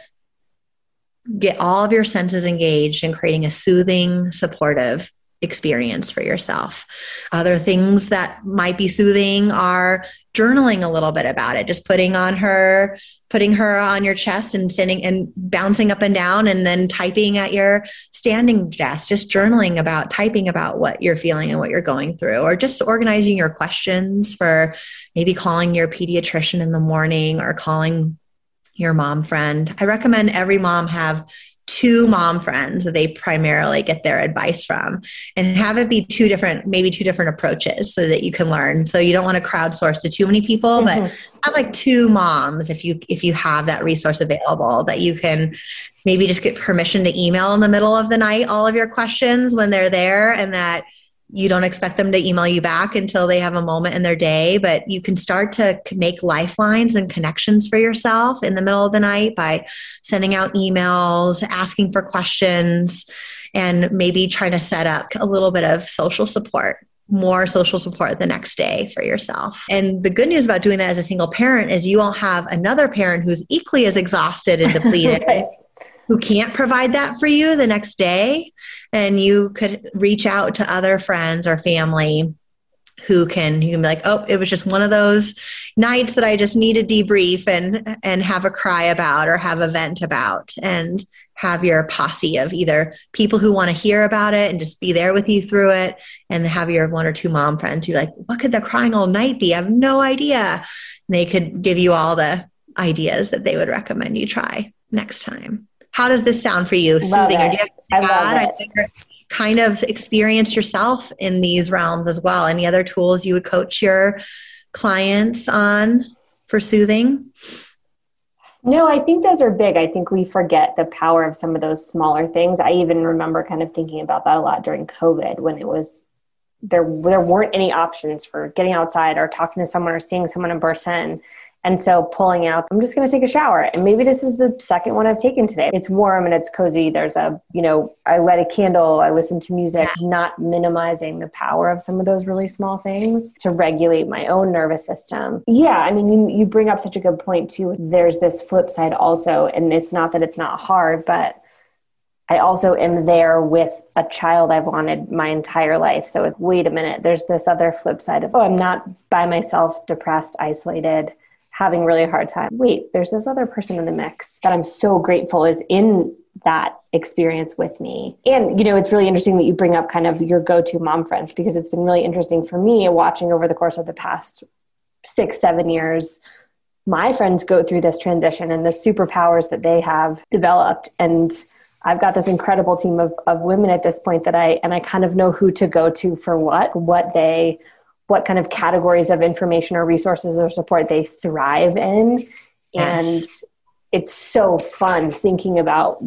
get all of your senses engaged in creating a soothing, supportive experience for yourself. Other things that might be soothing are journaling a little bit about it, just putting on her, putting her on your chest and sitting and bouncing up and down and then typing at your standing desk, just journaling about typing about what you're feeling and what you're going through, or just organizing your questions for maybe calling your pediatrician in the morning or calling your mom friend. I recommend every mom have two mom friends that they primarily get their advice from and have it be two different maybe two different approaches so that you can learn so you don't want to crowdsource to too many people mm-hmm. but have like two moms if you if you have that resource available that you can maybe just get permission to email in the middle of the night all of your questions when they're there and that you don't expect them to email you back until they have a moment in their day, but you can start to make lifelines and connections for yourself in the middle of the night by sending out emails, asking for questions, and maybe trying to set up a little bit of social support more social support the next day for yourself. And the good news about doing that as a single parent is you won't have another parent who's equally as exhausted and depleted right who can't provide that for you the next day. And you could reach out to other friends or family who can you can be like, oh, it was just one of those nights that I just need a debrief and and have a cry about or have a vent about and have your posse of either people who want to hear about it and just be there with you through it and have your one or two mom friends who like, what could the crying all night be? I have no idea. And they could give you all the ideas that they would recommend you try next time. How does this sound for you? Love Soothing, it. or do you have I kind of experienced yourself in these realms as well. Any other tools you would coach your clients on for soothing? No, I think those are big. I think we forget the power of some of those smaller things. I even remember kind of thinking about that a lot during COVID when it was there there weren't any options for getting outside or talking to someone or seeing someone in person and so pulling out, I'm just going to take a shower. And maybe this is the second one I've taken today. It's warm and it's cozy. There's a, you know, I light a candle, I listen to music, not minimizing the power of some of those really small things to regulate my own nervous system. Yeah. I mean, you, you bring up such a good point too. There's this flip side also. And it's not that it's not hard, but I also am there with a child I've wanted my entire life. So, wait a minute, there's this other flip side of, oh, I'm not by myself, depressed, isolated, having really a hard time. Wait, there's this other person in the mix that I'm so grateful is in that experience with me. And, you know, it's really interesting that you bring up kind of your go to mom friends because it's been really interesting for me watching over the course of the past six, seven years my friends go through this transition and the superpowers that they have developed and I've got this incredible team of, of women at this point that I and I kind of know who to go to for what, what they what kind of categories of information or resources or support they thrive in. Yes. And it's so fun thinking about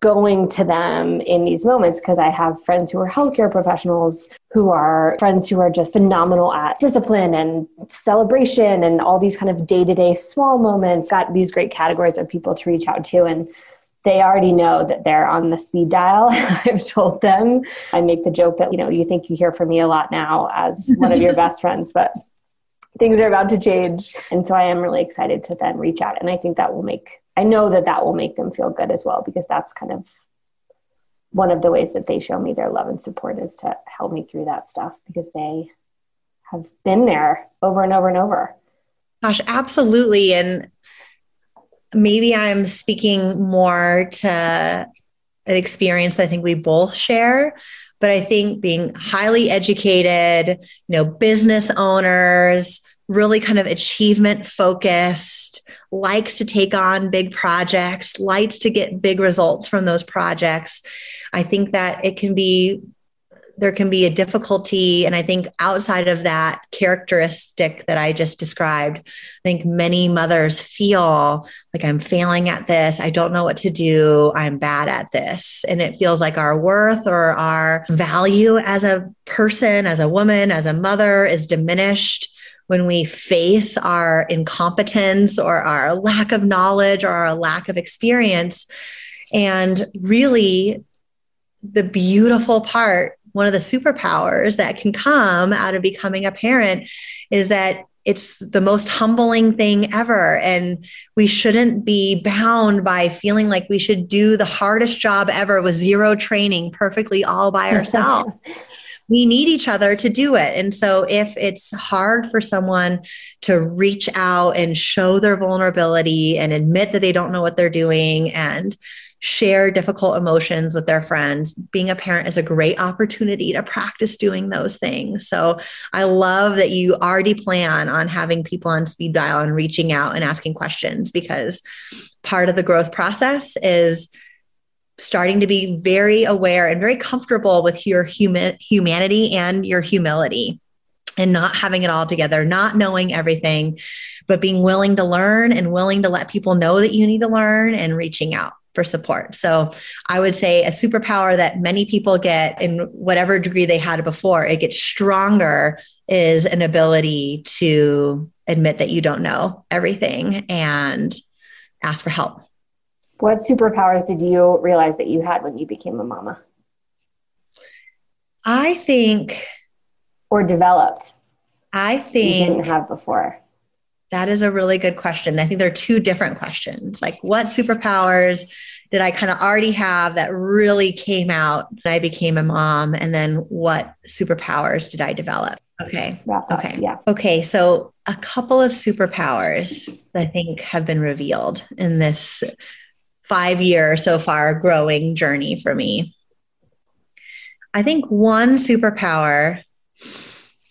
going to them in these moments because I have friends who are healthcare professionals who are friends who are just phenomenal at discipline and celebration and all these kind of day to day small moments. Got these great categories of people to reach out to. And they already know that they're on the speed dial. I've told them. I make the joke that, you know, you think you hear from me a lot now as one of your best friends, but things are about to change. And so I am really excited to then reach out. And I think that will make, I know that that will make them feel good as well, because that's kind of one of the ways that they show me their love and support is to help me through that stuff because they have been there over and over and over. Gosh, absolutely. And maybe I'm speaking more to an experience that I think we both share. But I think being highly educated, you know, business owners, really kind of achievement focused, likes to take on big projects, likes to get big results from those projects. I think that it can be there can be a difficulty. And I think outside of that characteristic that I just described, I think many mothers feel like I'm failing at this. I don't know what to do. I'm bad at this. And it feels like our worth or our value as a person, as a woman, as a mother is diminished when we face our incompetence or our lack of knowledge or our lack of experience. And really, the beautiful part one of the superpowers that can come out of becoming a parent is that it's the most humbling thing ever. And we shouldn't be bound by feeling like we should do the hardest job ever with zero training perfectly all by ourselves. we need each other to do it. And so, if it's hard for someone to reach out and show their vulnerability and admit that they don't know what they're doing and share difficult emotions with their friends. Being a parent is a great opportunity to practice doing those things. So I love that you already plan on having people on speed dial and reaching out and asking questions because part of the growth process is starting to be very aware and very comfortable with your human humanity and your humility and not having it all together, not knowing everything, but being willing to learn and willing to let people know that you need to learn and reaching out for support. So I would say a superpower that many people get in whatever degree they had before, it gets stronger is an ability to admit that you don't know everything and ask for help. What superpowers did you realize that you had when you became a mama? I think or developed. I think you didn't have before. That is a really good question. I think there are two different questions. Like, what superpowers did I kind of already have that really came out when I became a mom? And then what superpowers did I develop? Okay. Yeah, Okay. Yeah. Okay. So, a couple of superpowers I think have been revealed in this five year so far growing journey for me. I think one superpower,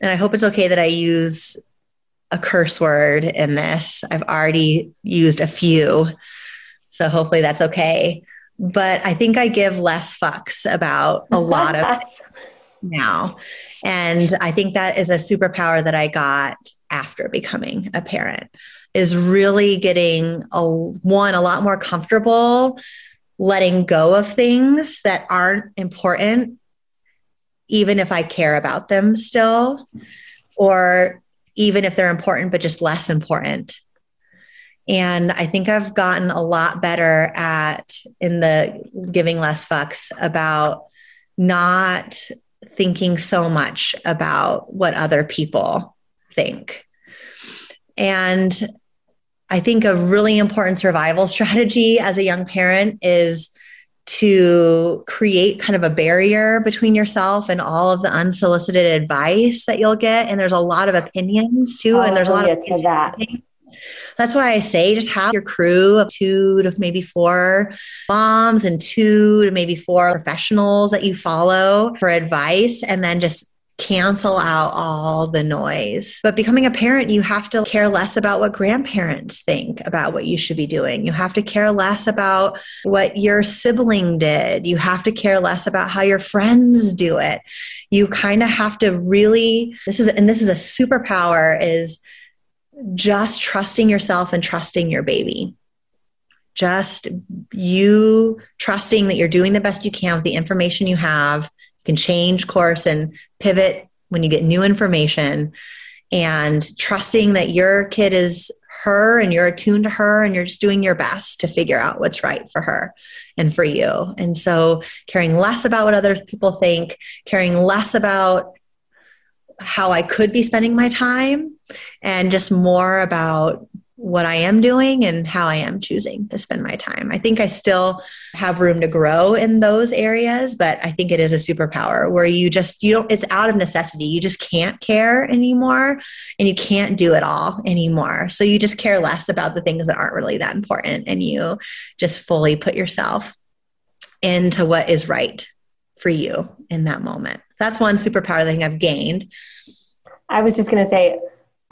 and I hope it's okay that I use a curse word in this. I've already used a few. So hopefully that's okay. But I think I give less fucks about a lot of now. And I think that is a superpower that I got after becoming a parent is really getting a one a lot more comfortable letting go of things that aren't important even if I care about them still or even if they're important, but just less important. And I think I've gotten a lot better at in the giving less fucks about not thinking so much about what other people think. And I think a really important survival strategy as a young parent is to create kind of a barrier between yourself and all of the unsolicited advice that you'll get. And there's a lot of opinions too. Oh, and there's a lot of that. That's why I say just have your crew of two to maybe four moms and two to maybe four professionals that you follow for advice and then just cancel out all the noise. But becoming a parent, you have to care less about what grandparents think about what you should be doing. You have to care less about what your sibling did. You have to care less about how your friends do it. You kind of have to really this is and this is a superpower is just trusting yourself and trusting your baby just you trusting that you're doing the best you can with the information you have can change course and pivot when you get new information and trusting that your kid is her and you're attuned to her and you're just doing your best to figure out what's right for her and for you. And so caring less about what other people think, caring less about how I could be spending my time and just more about what I am doing and how I am choosing to spend my time. I think I still have room to grow in those areas, but I think it is a superpower where you just, you don't, it's out of necessity. You just can't care anymore and you can't do it all anymore. So you just care less about the things that aren't really that important and you just fully put yourself into what is right for you in that moment. That's one superpower thing I've gained. I was just going to say,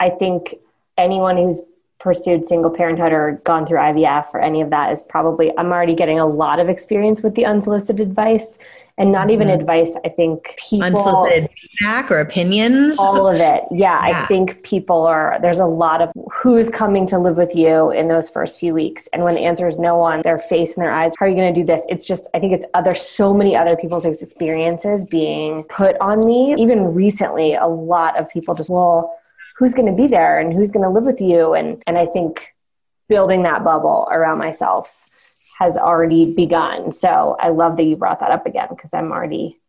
I think anyone who's pursued single parenthood or gone through IVF or any of that is probably I'm already getting a lot of experience with the unsolicited advice and not even mm-hmm. advice. I think people unsolicited feedback or opinions. All of it. Yeah, yeah, I think people are there's a lot of who's coming to live with you in those first few weeks. And when the answer is no on their face and their eyes, how are you gonna do this? It's just I think it's other so many other people's experiences being put on me. Even recently, a lot of people just, well, who's going to be there and who's going to live with you and and i think building that bubble around myself has already begun so i love that you brought that up again because i'm already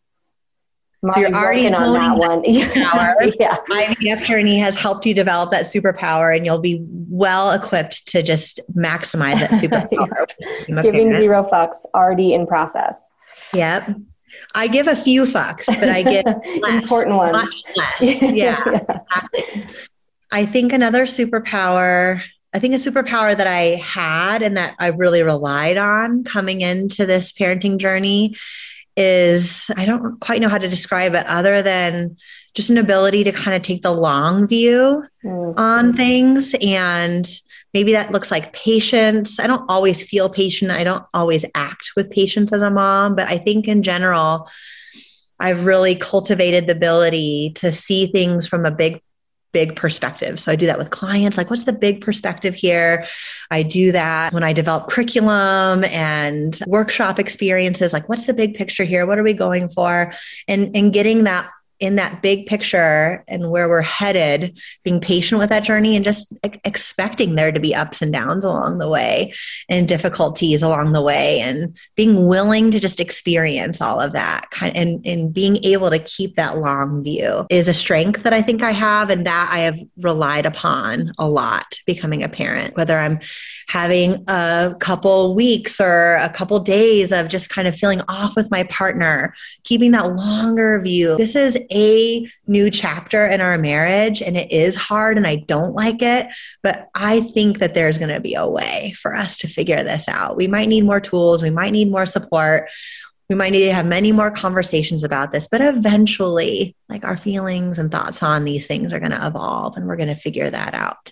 so you're already on that one. yeah. IVF journey has helped you develop that superpower, and you'll be well equipped to just maximize that superpower. Giving zero fucks already in process. Yep. I give a few fucks, but I give less, important ones. less. Yeah, yeah. Exactly. I think another superpower, I think a superpower that I had and that I really relied on coming into this parenting journey is I don't quite know how to describe it other than just an ability to kind of take the long view mm-hmm. on things and maybe that looks like patience. I don't always feel patient. I don't always act with patience as a mom, but I think in general, I've really cultivated the ability to see things from a big big perspective. So I do that with clients like what's the big perspective here? I do that when I develop curriculum and workshop experiences like what's the big picture here? What are we going for? And and getting that in that big picture and where we're headed, being patient with that journey and just expecting there to be ups and downs along the way and difficulties along the way and being willing to just experience all of that and, and being able to keep that long view is a strength that I think I have and that I have relied upon a lot becoming a parent, whether I'm having a couple weeks or a couple days of just kind of feeling off with my partner, keeping that longer view. This is a new chapter in our marriage and it is hard and I don't like it, but I think that there's going to be a way for us to figure this out. We might need more tools, we might need more support. We might need to have many more conversations about this, but eventually, like our feelings and thoughts on these things are going to evolve and we're going to figure that out.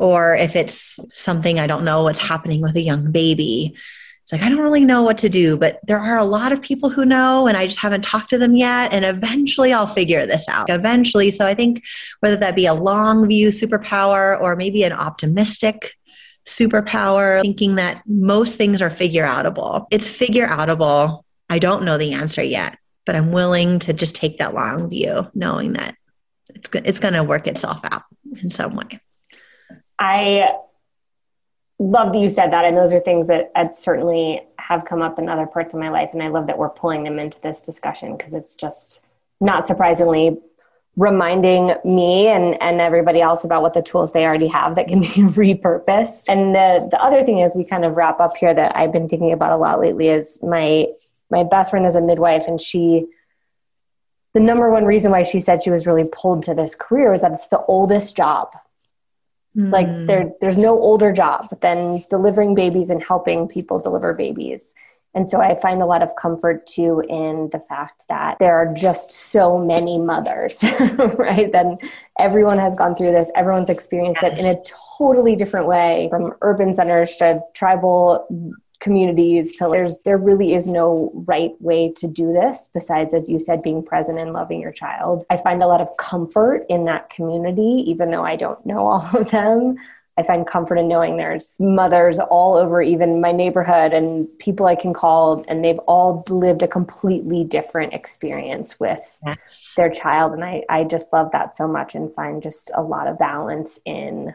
Or if it's something I don't know what's happening with a young baby, it's like, I don't really know what to do, but there are a lot of people who know, and I just haven't talked to them yet. And eventually I'll figure this out. Eventually. So I think whether that be a long view superpower or maybe an optimistic superpower, thinking that most things are figure outable. It's figure outable. I don't know the answer yet, but I'm willing to just take that long view, knowing that it's, it's going to work itself out in some way. I love that you said that. And those are things that I'd certainly have come up in other parts of my life. And I love that we're pulling them into this discussion because it's just not surprisingly reminding me and, and everybody else about what the tools they already have that can be repurposed. And the, the other thing is we kind of wrap up here that I've been thinking about a lot lately is my my best friend is a midwife and she the number one reason why she said she was really pulled to this career was that it's the oldest job. Mm. Like there, there's no older job than delivering babies and helping people deliver babies. And so I find a lot of comfort too in the fact that there are just so many mothers, right? Then everyone has gone through this, everyone's experienced yes. it in a totally different way from urban centers to tribal communities to there's there really is no right way to do this besides as you said being present and loving your child. I find a lot of comfort in that community even though i don't know all of them. I find comfort in knowing there's mothers all over even my neighborhood and people i can call and they've all lived a completely different experience with yes. their child. And I, I just love that so much and find just a lot of balance in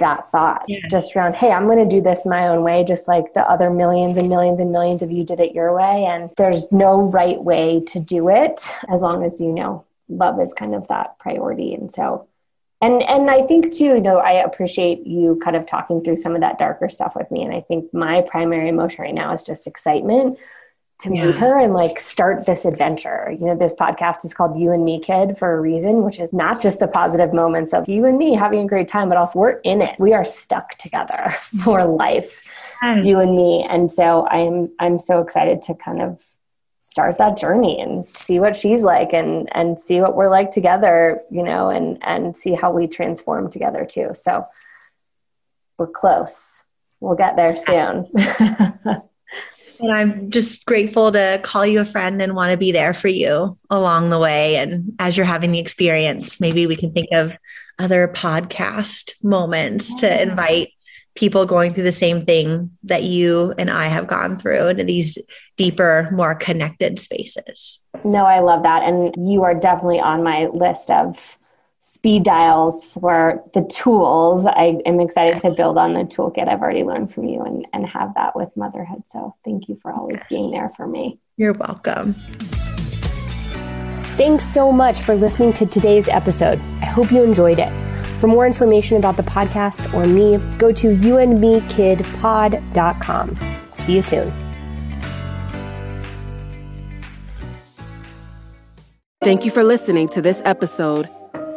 that thought yeah. just around hey i'm going to do this my own way just like the other millions and millions and millions of you did it your way. And there's no right way to do it as long as you know love is kind of that priority. And so and and i think too you know i appreciate you kind of talking through some of that darker stuff with me. And i think my primary emotion right now is just excitement to yeah. meet her and like start this adventure. You know, this podcast is called You and Me Kid for a reason, which is not just the positive moments of you and me having a great time, but also we're in it. We are stuck together for life, yes. you and me. And so I'm I'm so excited to kind of start that journey and see what she's like and and see what we're like together, you know, and and see how we transform together too. So we're close. We'll get there soon. And I'm just grateful to call you a friend and want to be there for you along the way. And as you're having the experience, maybe we can think of other podcast moments to invite people going through the same thing that you and I have gone through into these deeper, more connected spaces. No, I love that. And you are definitely on my list of speed dials for the tools. I am excited yes. to build on the toolkit I've already learned from you and, and have that with motherhood. So thank you for always yes. being there for me. You're welcome. Thanks so much for listening to today's episode. I hope you enjoyed it. For more information about the podcast or me, go to youandmekidpod.com. See you soon. Thank you for listening to this episode